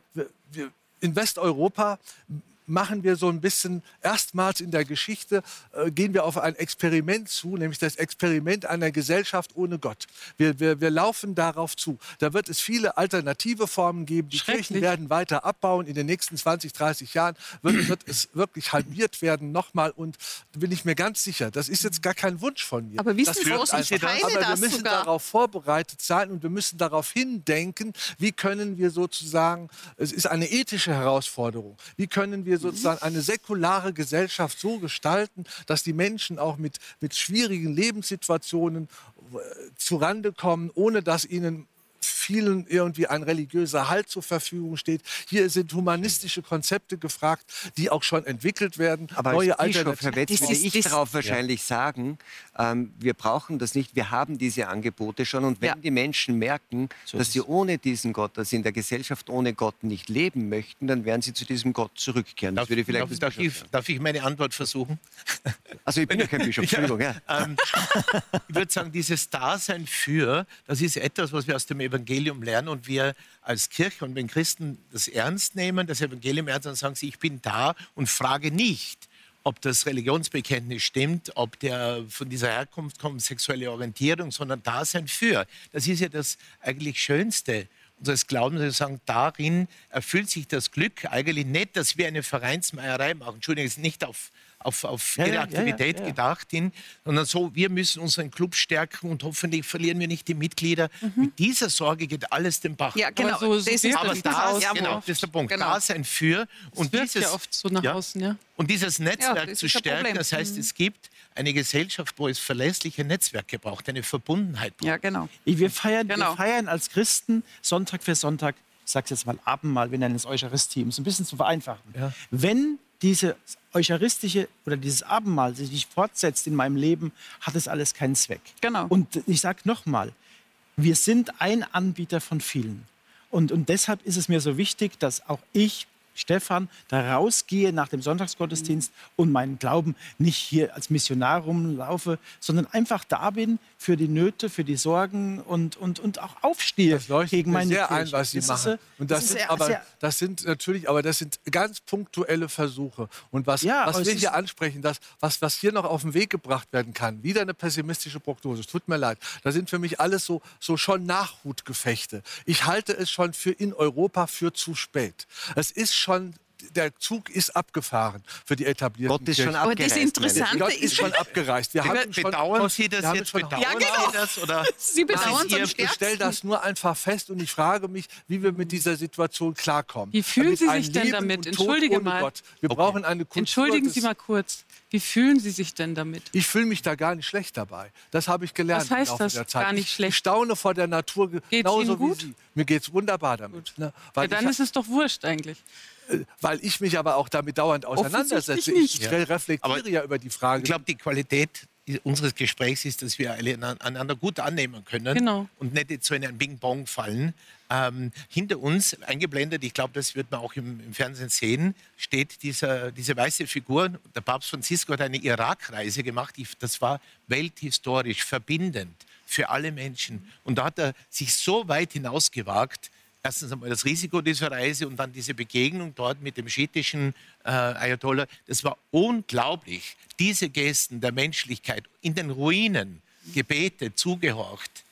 Wir, in Westeuropa machen wir so ein bisschen, erstmals in der Geschichte äh, gehen wir auf ein Experiment zu, nämlich das Experiment einer Gesellschaft ohne Gott. Wir, wir, wir laufen darauf zu. Da wird es viele alternative Formen geben. Die Kirchen werden weiter abbauen. In den nächsten 20, 30 Jahren wird, wird es wirklich halbiert werden nochmal. Und da bin ich mir ganz sicher, das ist jetzt gar kein Wunsch von mir. Aber wissen Sie, großen Teile Aber wir müssen sogar. darauf vorbereitet sein und wir müssen darauf hindenken, wie können wir sozusagen, es ist eine ethische Herausforderung, wie können wir wir sozusagen eine säkulare Gesellschaft so gestalten, dass die Menschen auch mit, mit schwierigen Lebenssituationen äh, zurande kommen, ohne dass ihnen vielen irgendwie ein religiöser Halt zur Verfügung steht. Hier sind humanistische Konzepte gefragt, die auch schon entwickelt werden. Aber neue Bischof, Herr Wetz, würde ich darauf wahrscheinlich ja. sagen, ähm, wir brauchen das nicht, wir haben diese Angebote schon. Und wenn ja. die Menschen merken, so dass sie ohne diesen Gott, dass sie in der Gesellschaft ohne Gott nicht leben möchten, dann werden sie zu diesem Gott zurückkehren. Darf, würde vielleicht darf, darf, ich, darf ich, meine Antwort versuchen? Also ich bin ja kein Bischof, Entschuldigung. Ja. Ähm, ich würde sagen, dieses Dasein für, das ist etwas, was wir aus dem Evangelium lernen und wir als Kirche und wenn Christen das ernst nehmen, das Evangelium ernst nehmen, sagen sie, ich bin da und frage nicht, ob das Religionsbekenntnis stimmt, ob der von dieser Herkunft kommt, sexuelle Orientierung, sondern Dasein für. Das ist ja das eigentlich Schönste unseres Glaubens, dass wir sagen, darin erfüllt sich das Glück eigentlich nicht, dass wir eine Vereinsmeierei machen. Entschuldigung, ist nicht auf auf, auf ja, ihre Aktivität ja, ja, gedacht hin, sondern so, wir müssen unseren Club stärken und hoffentlich verlieren wir nicht die Mitglieder. Mhm. Mit dieser Sorge geht alles den Bach. Ja, genau. Aber, so, so das ist aber das, genau, das ist der Punkt. Genau. Dasein für und das dieses, ja oft so nach außen, ja. Und dieses Netzwerk das zu stärken, das heißt, mhm. es gibt eine Gesellschaft, wo es verlässliche Netzwerke braucht, eine Verbundenheit braucht. Ja, genau. Wir feiern, genau. wir feiern als Christen Sonntag für Sonntag, ich sage jetzt mal Abendmahl, wir nennen es Eucharistie, um es ein bisschen zu vereinfachen. Ja. Wenn diese eucharistische oder dieses Abendmahl sich nicht fortsetzt in meinem Leben, hat es alles keinen Zweck. Genau. Und ich sage nochmal, wir sind ein Anbieter von vielen. Und, und deshalb ist es mir so wichtig, dass auch ich Stefan da rausgehe nach dem Sonntagsgottesdienst und meinen Glauben nicht hier als Missionar rumlaufe, sondern einfach da bin für die Nöte, für die Sorgen und, und, und auch aufstehe das gegen meine sehr Kirche. ein, was Sie das machen. Ist, und das, das sind aber, sehr, das sind natürlich, aber das sind ganz punktuelle Versuche. Und was, ja, was wir hier ansprechen, das, was, was hier noch auf den Weg gebracht werden kann, wieder eine pessimistische Prognose. Tut mir leid. Da sind für mich alles so, so schon Nachhutgefechte. Ich halte es schon für in Europa für zu spät. Es ist schon der Zug ist abgefahren für die etablierten Gott ist schon abgereist. Aber das Interessante Gott ist schon abgereist. Wir haben bedauern schon, Sie das jetzt? Bedauern ja, genau. Sie das? Oder Sie bedauern es Ich stelle das nur einfach fest und ich frage mich, wie wir mit dieser Situation klarkommen. Wie fühlen Sie sich denn damit? Entschuldige mal. Gott. Wir okay. brauchen eine Kultur Entschuldigen Sie mal kurz. Wie fühlen Sie sich denn damit? Ich fühle mich da gar nicht schlecht dabei. Das habe ich gelernt. Was heißt das? Der Zeit. Gar nicht schlecht. Ich staune vor der Natur Geht's genauso Ihnen gut? wie Sie. Mir geht es wunderbar damit. Ne? Ja, dann ist es doch wurscht eigentlich. Weil ich mich aber auch damit dauernd auseinandersetze. Ich ja. reflektiere aber ja über die Frage. Ich glaube, die Qualität unseres Gesprächs ist, dass wir alle einander gut annehmen können genau. und nicht jetzt so in einen Bing-Bong fallen. Ähm, hinter uns eingeblendet, ich glaube, das wird man auch im, im Fernsehen sehen, steht dieser, diese weiße Figur. Der Papst Franzisco hat eine Irakreise gemacht. Das war welthistorisch verbindend für alle Menschen. Und da hat er sich so weit hinausgewagt, erstens einmal das Risiko dieser Reise und dann diese Begegnung dort mit dem schiitischen äh, Ayatollah. Das war unglaublich. Diese Gesten der Menschlichkeit in den Ruinen, Gebete zugehorcht,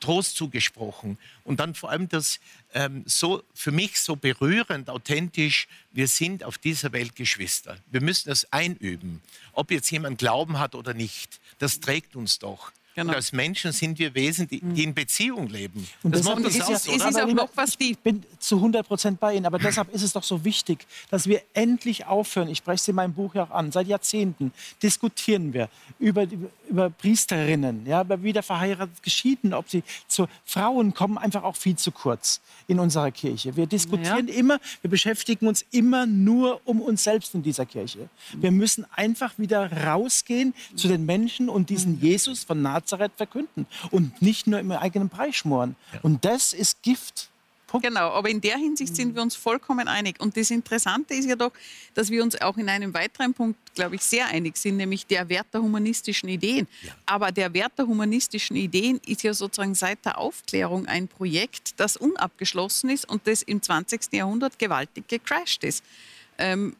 Trost zugesprochen und dann vor allem das ähm, so für mich so berührend, authentisch. Wir sind auf dieser Welt Geschwister. Wir müssen das einüben. Ob jetzt jemand Glauben hat oder nicht, das trägt uns doch. Genau. Und als Menschen sind wir Wesen, die, die in Beziehung leben. Und das macht uns aus, oder? Ist auch noch was ich bin zu 100 Prozent bei Ihnen, aber deshalb ist es doch so wichtig, dass wir endlich aufhören, ich spreche es in meinem Buch ja auch an, seit Jahrzehnten diskutieren wir über, über Priesterinnen, ja, über wieder verheiratet, geschieden, ob sie zu Frauen kommen, einfach auch viel zu kurz in unserer Kirche. Wir diskutieren ja. immer, wir beschäftigen uns immer nur um uns selbst in dieser Kirche. Wir müssen einfach wieder rausgehen zu den Menschen und diesen Jesus von Nazareth Nazareth verkünden und nicht nur im eigenen Brei schmoren. Ja. Und das ist Gift. Punkt. Genau, aber in der Hinsicht sind wir uns vollkommen einig. Und das Interessante ist ja doch, dass wir uns auch in einem weiteren Punkt, glaube ich, sehr einig sind, nämlich der Wert der humanistischen Ideen. Ja. Aber der Wert der humanistischen Ideen ist ja sozusagen seit der Aufklärung ein Projekt, das unabgeschlossen ist und das im 20. Jahrhundert gewaltig gecrashed ist. Ähm,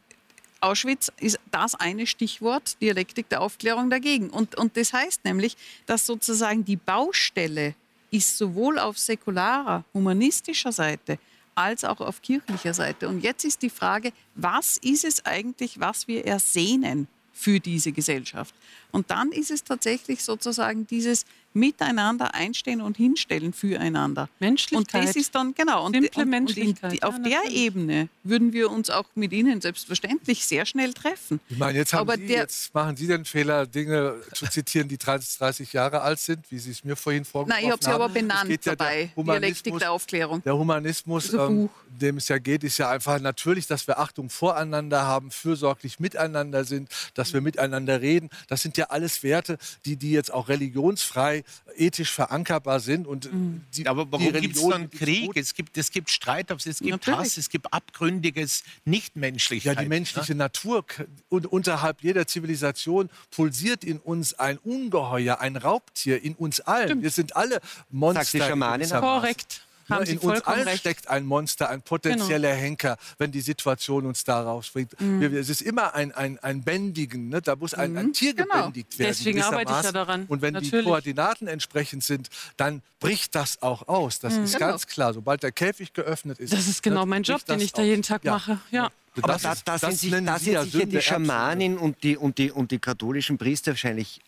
Auschwitz ist das eine Stichwort, Dialektik der Aufklärung dagegen. Und, und das heißt nämlich, dass sozusagen die Baustelle ist sowohl auf säkularer, humanistischer Seite als auch auf kirchlicher Seite. Und jetzt ist die Frage, was ist es eigentlich, was wir ersehnen für diese Gesellschaft? Und dann ist es tatsächlich sozusagen dieses Miteinander einstehen und hinstellen füreinander. Menschlichkeit. Und das ist dann, genau. Und, Simple und, Menschlichkeit. Und auf ja, der Ebene würden wir uns auch mit Ihnen selbstverständlich sehr schnell treffen. Ich meine, jetzt, haben Sie, jetzt machen Sie den Fehler, Dinge zu zitieren, die 30 Jahre alt sind, wie Sie es mir vorhin vorgeworfen haben. Nein, ich habe sie aber benannt dabei, ja Dialektik der Aufklärung. Der Humanismus, ähm, dem es ja geht, ist ja einfach natürlich, dass wir Achtung voreinander haben, fürsorglich miteinander sind, dass wir miteinander reden. Das sind ja alles Werte, die, die jetzt auch religionsfrei, ethisch verankerbar sind. Und mhm. die, Aber warum gibt es dann Krieg? Es gibt, es gibt Streit, es gibt Natürlich. Hass, es gibt abgründiges Nichtmenschlichkeit. Ja, die menschliche ne? Natur und unterhalb jeder Zivilisation pulsiert in uns ein Ungeheuer, ein Raubtier in uns allen. Stimmt. Wir sind alle Monster. Sagt die Schamanin. Korrekt. Haben ne, in uns allen recht. steckt ein Monster, ein potenzieller genau. Henker, wenn die Situation uns da rausbringt. Mhm. Es ist immer ein, ein, ein Bändigen. Ne? Da muss ein, mhm. ein Tier genau. gebändigt werden. Deswegen arbeite ich ja daran. Und wenn Natürlich. die Koordinaten entsprechend sind, dann bricht das auch aus. Das mhm. ist genau. ganz klar. Sobald der Käfig geöffnet ist. Das ist genau ne, mein Job, den ich da jeden Tag ja. mache. Ja. Aber das, da, da, sind sich, da sind sich ja die Schamanin und die, und, die, und die katholischen Priester wahrscheinlich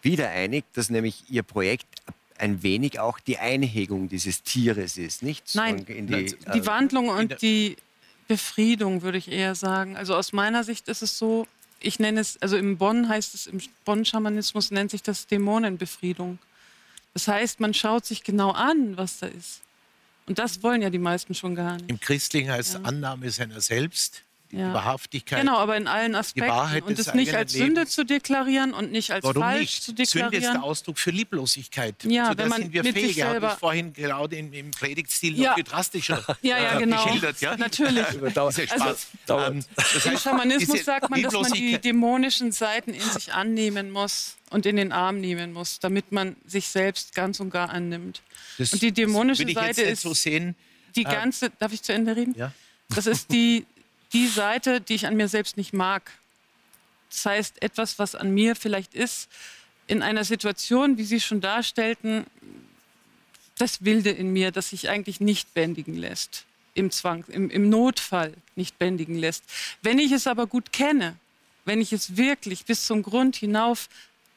wieder einig, dass nämlich ihr Projekt ein wenig auch die Einhegung dieses Tieres ist, nicht? Nein, die, die äh, Wandlung und die Befriedung, würde ich eher sagen. Also aus meiner Sicht ist es so, ich nenne es, also im Bonn heißt es, im Bonn-Schamanismus nennt sich das Dämonenbefriedung. Das heißt, man schaut sich genau an, was da ist. Und das wollen ja die meisten schon gar nicht. Im Christlichen heißt ja. Annahme seiner selbst, ja. Wahrhaftigkeit. Genau, aber in allen Aspekten. Und es nicht als Lebens. Sünde zu deklarieren und nicht als Warum falsch nicht? zu deklarieren. Sünde ist der Ausdruck für Lieblosigkeit. Ja, Zu wenn man sind wir mit fähig. Sich selber Ich habe vorhin gerade im, im Predigtstil ja. noch drastischer ja, ja, genau. geschildert. Ja? Natürlich. das ist Spaß. Also, ähm, das Im Schamanismus sagt man, dass man die dämonischen Seiten in sich annehmen muss und in den Arm nehmen muss, damit man sich selbst ganz und gar annimmt. Das, und die dämonische Seite ist so sehen, die äh, ganze. Darf ich zu Ende reden? Ja. Das ist die die Seite, die ich an mir selbst nicht mag. Das heißt, etwas, was an mir vielleicht ist, in einer Situation, wie Sie schon darstellten, das Wilde in mir, das sich eigentlich nicht bändigen lässt, im Zwang, im, im Notfall nicht bändigen lässt. Wenn ich es aber gut kenne, wenn ich es wirklich bis zum Grund hinauf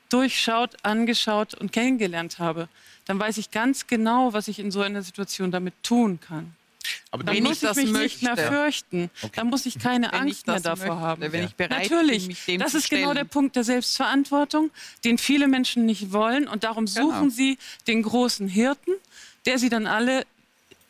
durchschaut, angeschaut und kennengelernt habe, dann weiß ich ganz genau, was ich in so einer Situation damit tun kann. Aber dann muss ich, ich mich möchte. nicht mehr fürchten. Okay. Dann muss ich keine wenn Angst ich mehr davor möchte, haben. Wenn ich bereit Natürlich, bin, mich dem das ist genau der Punkt der Selbstverantwortung, den viele Menschen nicht wollen. Und darum genau. suchen genau. sie den großen Hirten, der sie dann alle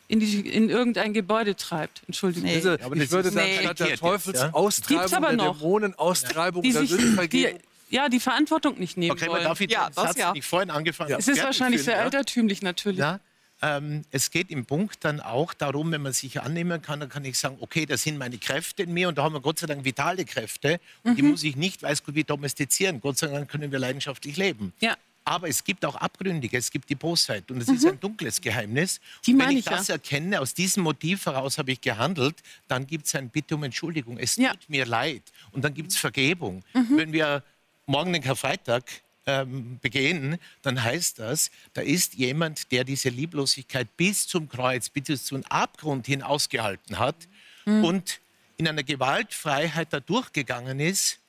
in, die, in, irgendein Gebäude treibt. Entschuldigung. Nee. Also, ich würde sagen, nee. statt der Teufelsaustreibung, ja? der Dämonenaustreibung, die, sich, die, ja, die Verantwortung nicht nehmen okay, wollen. Darf ich ja, Satz, ja. ich vorhin angefangen ja. Es ist wahrscheinlich sehr altertümlich natürlich. Ja? Ähm, es geht im Punkt dann auch darum, wenn man sich annehmen kann, dann kann ich sagen, okay, das sind meine Kräfte in mir und da haben wir Gott sei Dank vitale Kräfte und mhm. die muss ich nicht, weiß Gott, wie domestizieren. Gott sei Dank können wir leidenschaftlich leben. Ja. Aber es gibt auch Abgründige, es gibt die Bosheit und es mhm. ist ein dunkles Geheimnis. Die wenn ich, ich das ja. erkenne, aus diesem Motiv heraus habe ich gehandelt, dann gibt es ein Bitte um Entschuldigung. Es ja. tut mir leid und dann gibt es Vergebung. Mhm. Wenn wir morgen den Karfreitag ähm, begehen, dann heißt das, da ist jemand, der diese Lieblosigkeit bis zum Kreuz, bis zum Abgrund hin ausgehalten hat mhm. und in einer Gewaltfreiheit da durchgegangen ist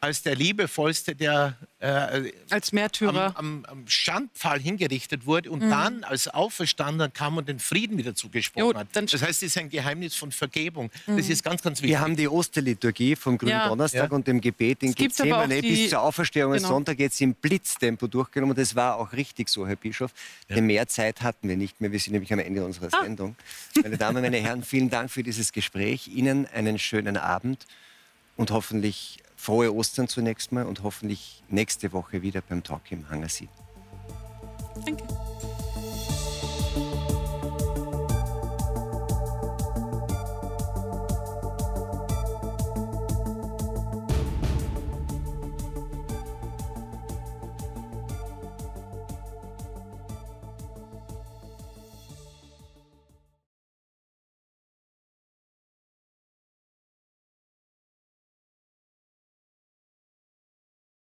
als der liebevollste, der äh, als Märtyrer am, am, am, Schandpfahl hingerichtet wurde und mhm. dann als Auferstanden kam und den Frieden wieder zugesprochen jo, hat. Das heißt, es ist ein Geheimnis von Vergebung. Mhm. Das ist ganz, ganz wichtig. Wir haben die Osterliturgie vom Gründonnerstag ja. und dem Gebet in Gethsemane bis zur Auferstehung genau. Sonntag jetzt im Blitztempo durchgenommen. Das war auch richtig so, Herr Bischof. Ja. Denn mehr Zeit hatten wir nicht mehr. Wir sind nämlich am Ende unserer ah. Sendung. Meine Damen, meine Herren, vielen Dank für dieses Gespräch. Ihnen einen schönen Abend und hoffentlich frohe Ostern zunächst mal und hoffentlich nächste Woche wieder beim Talk im Hangar 7. Danke.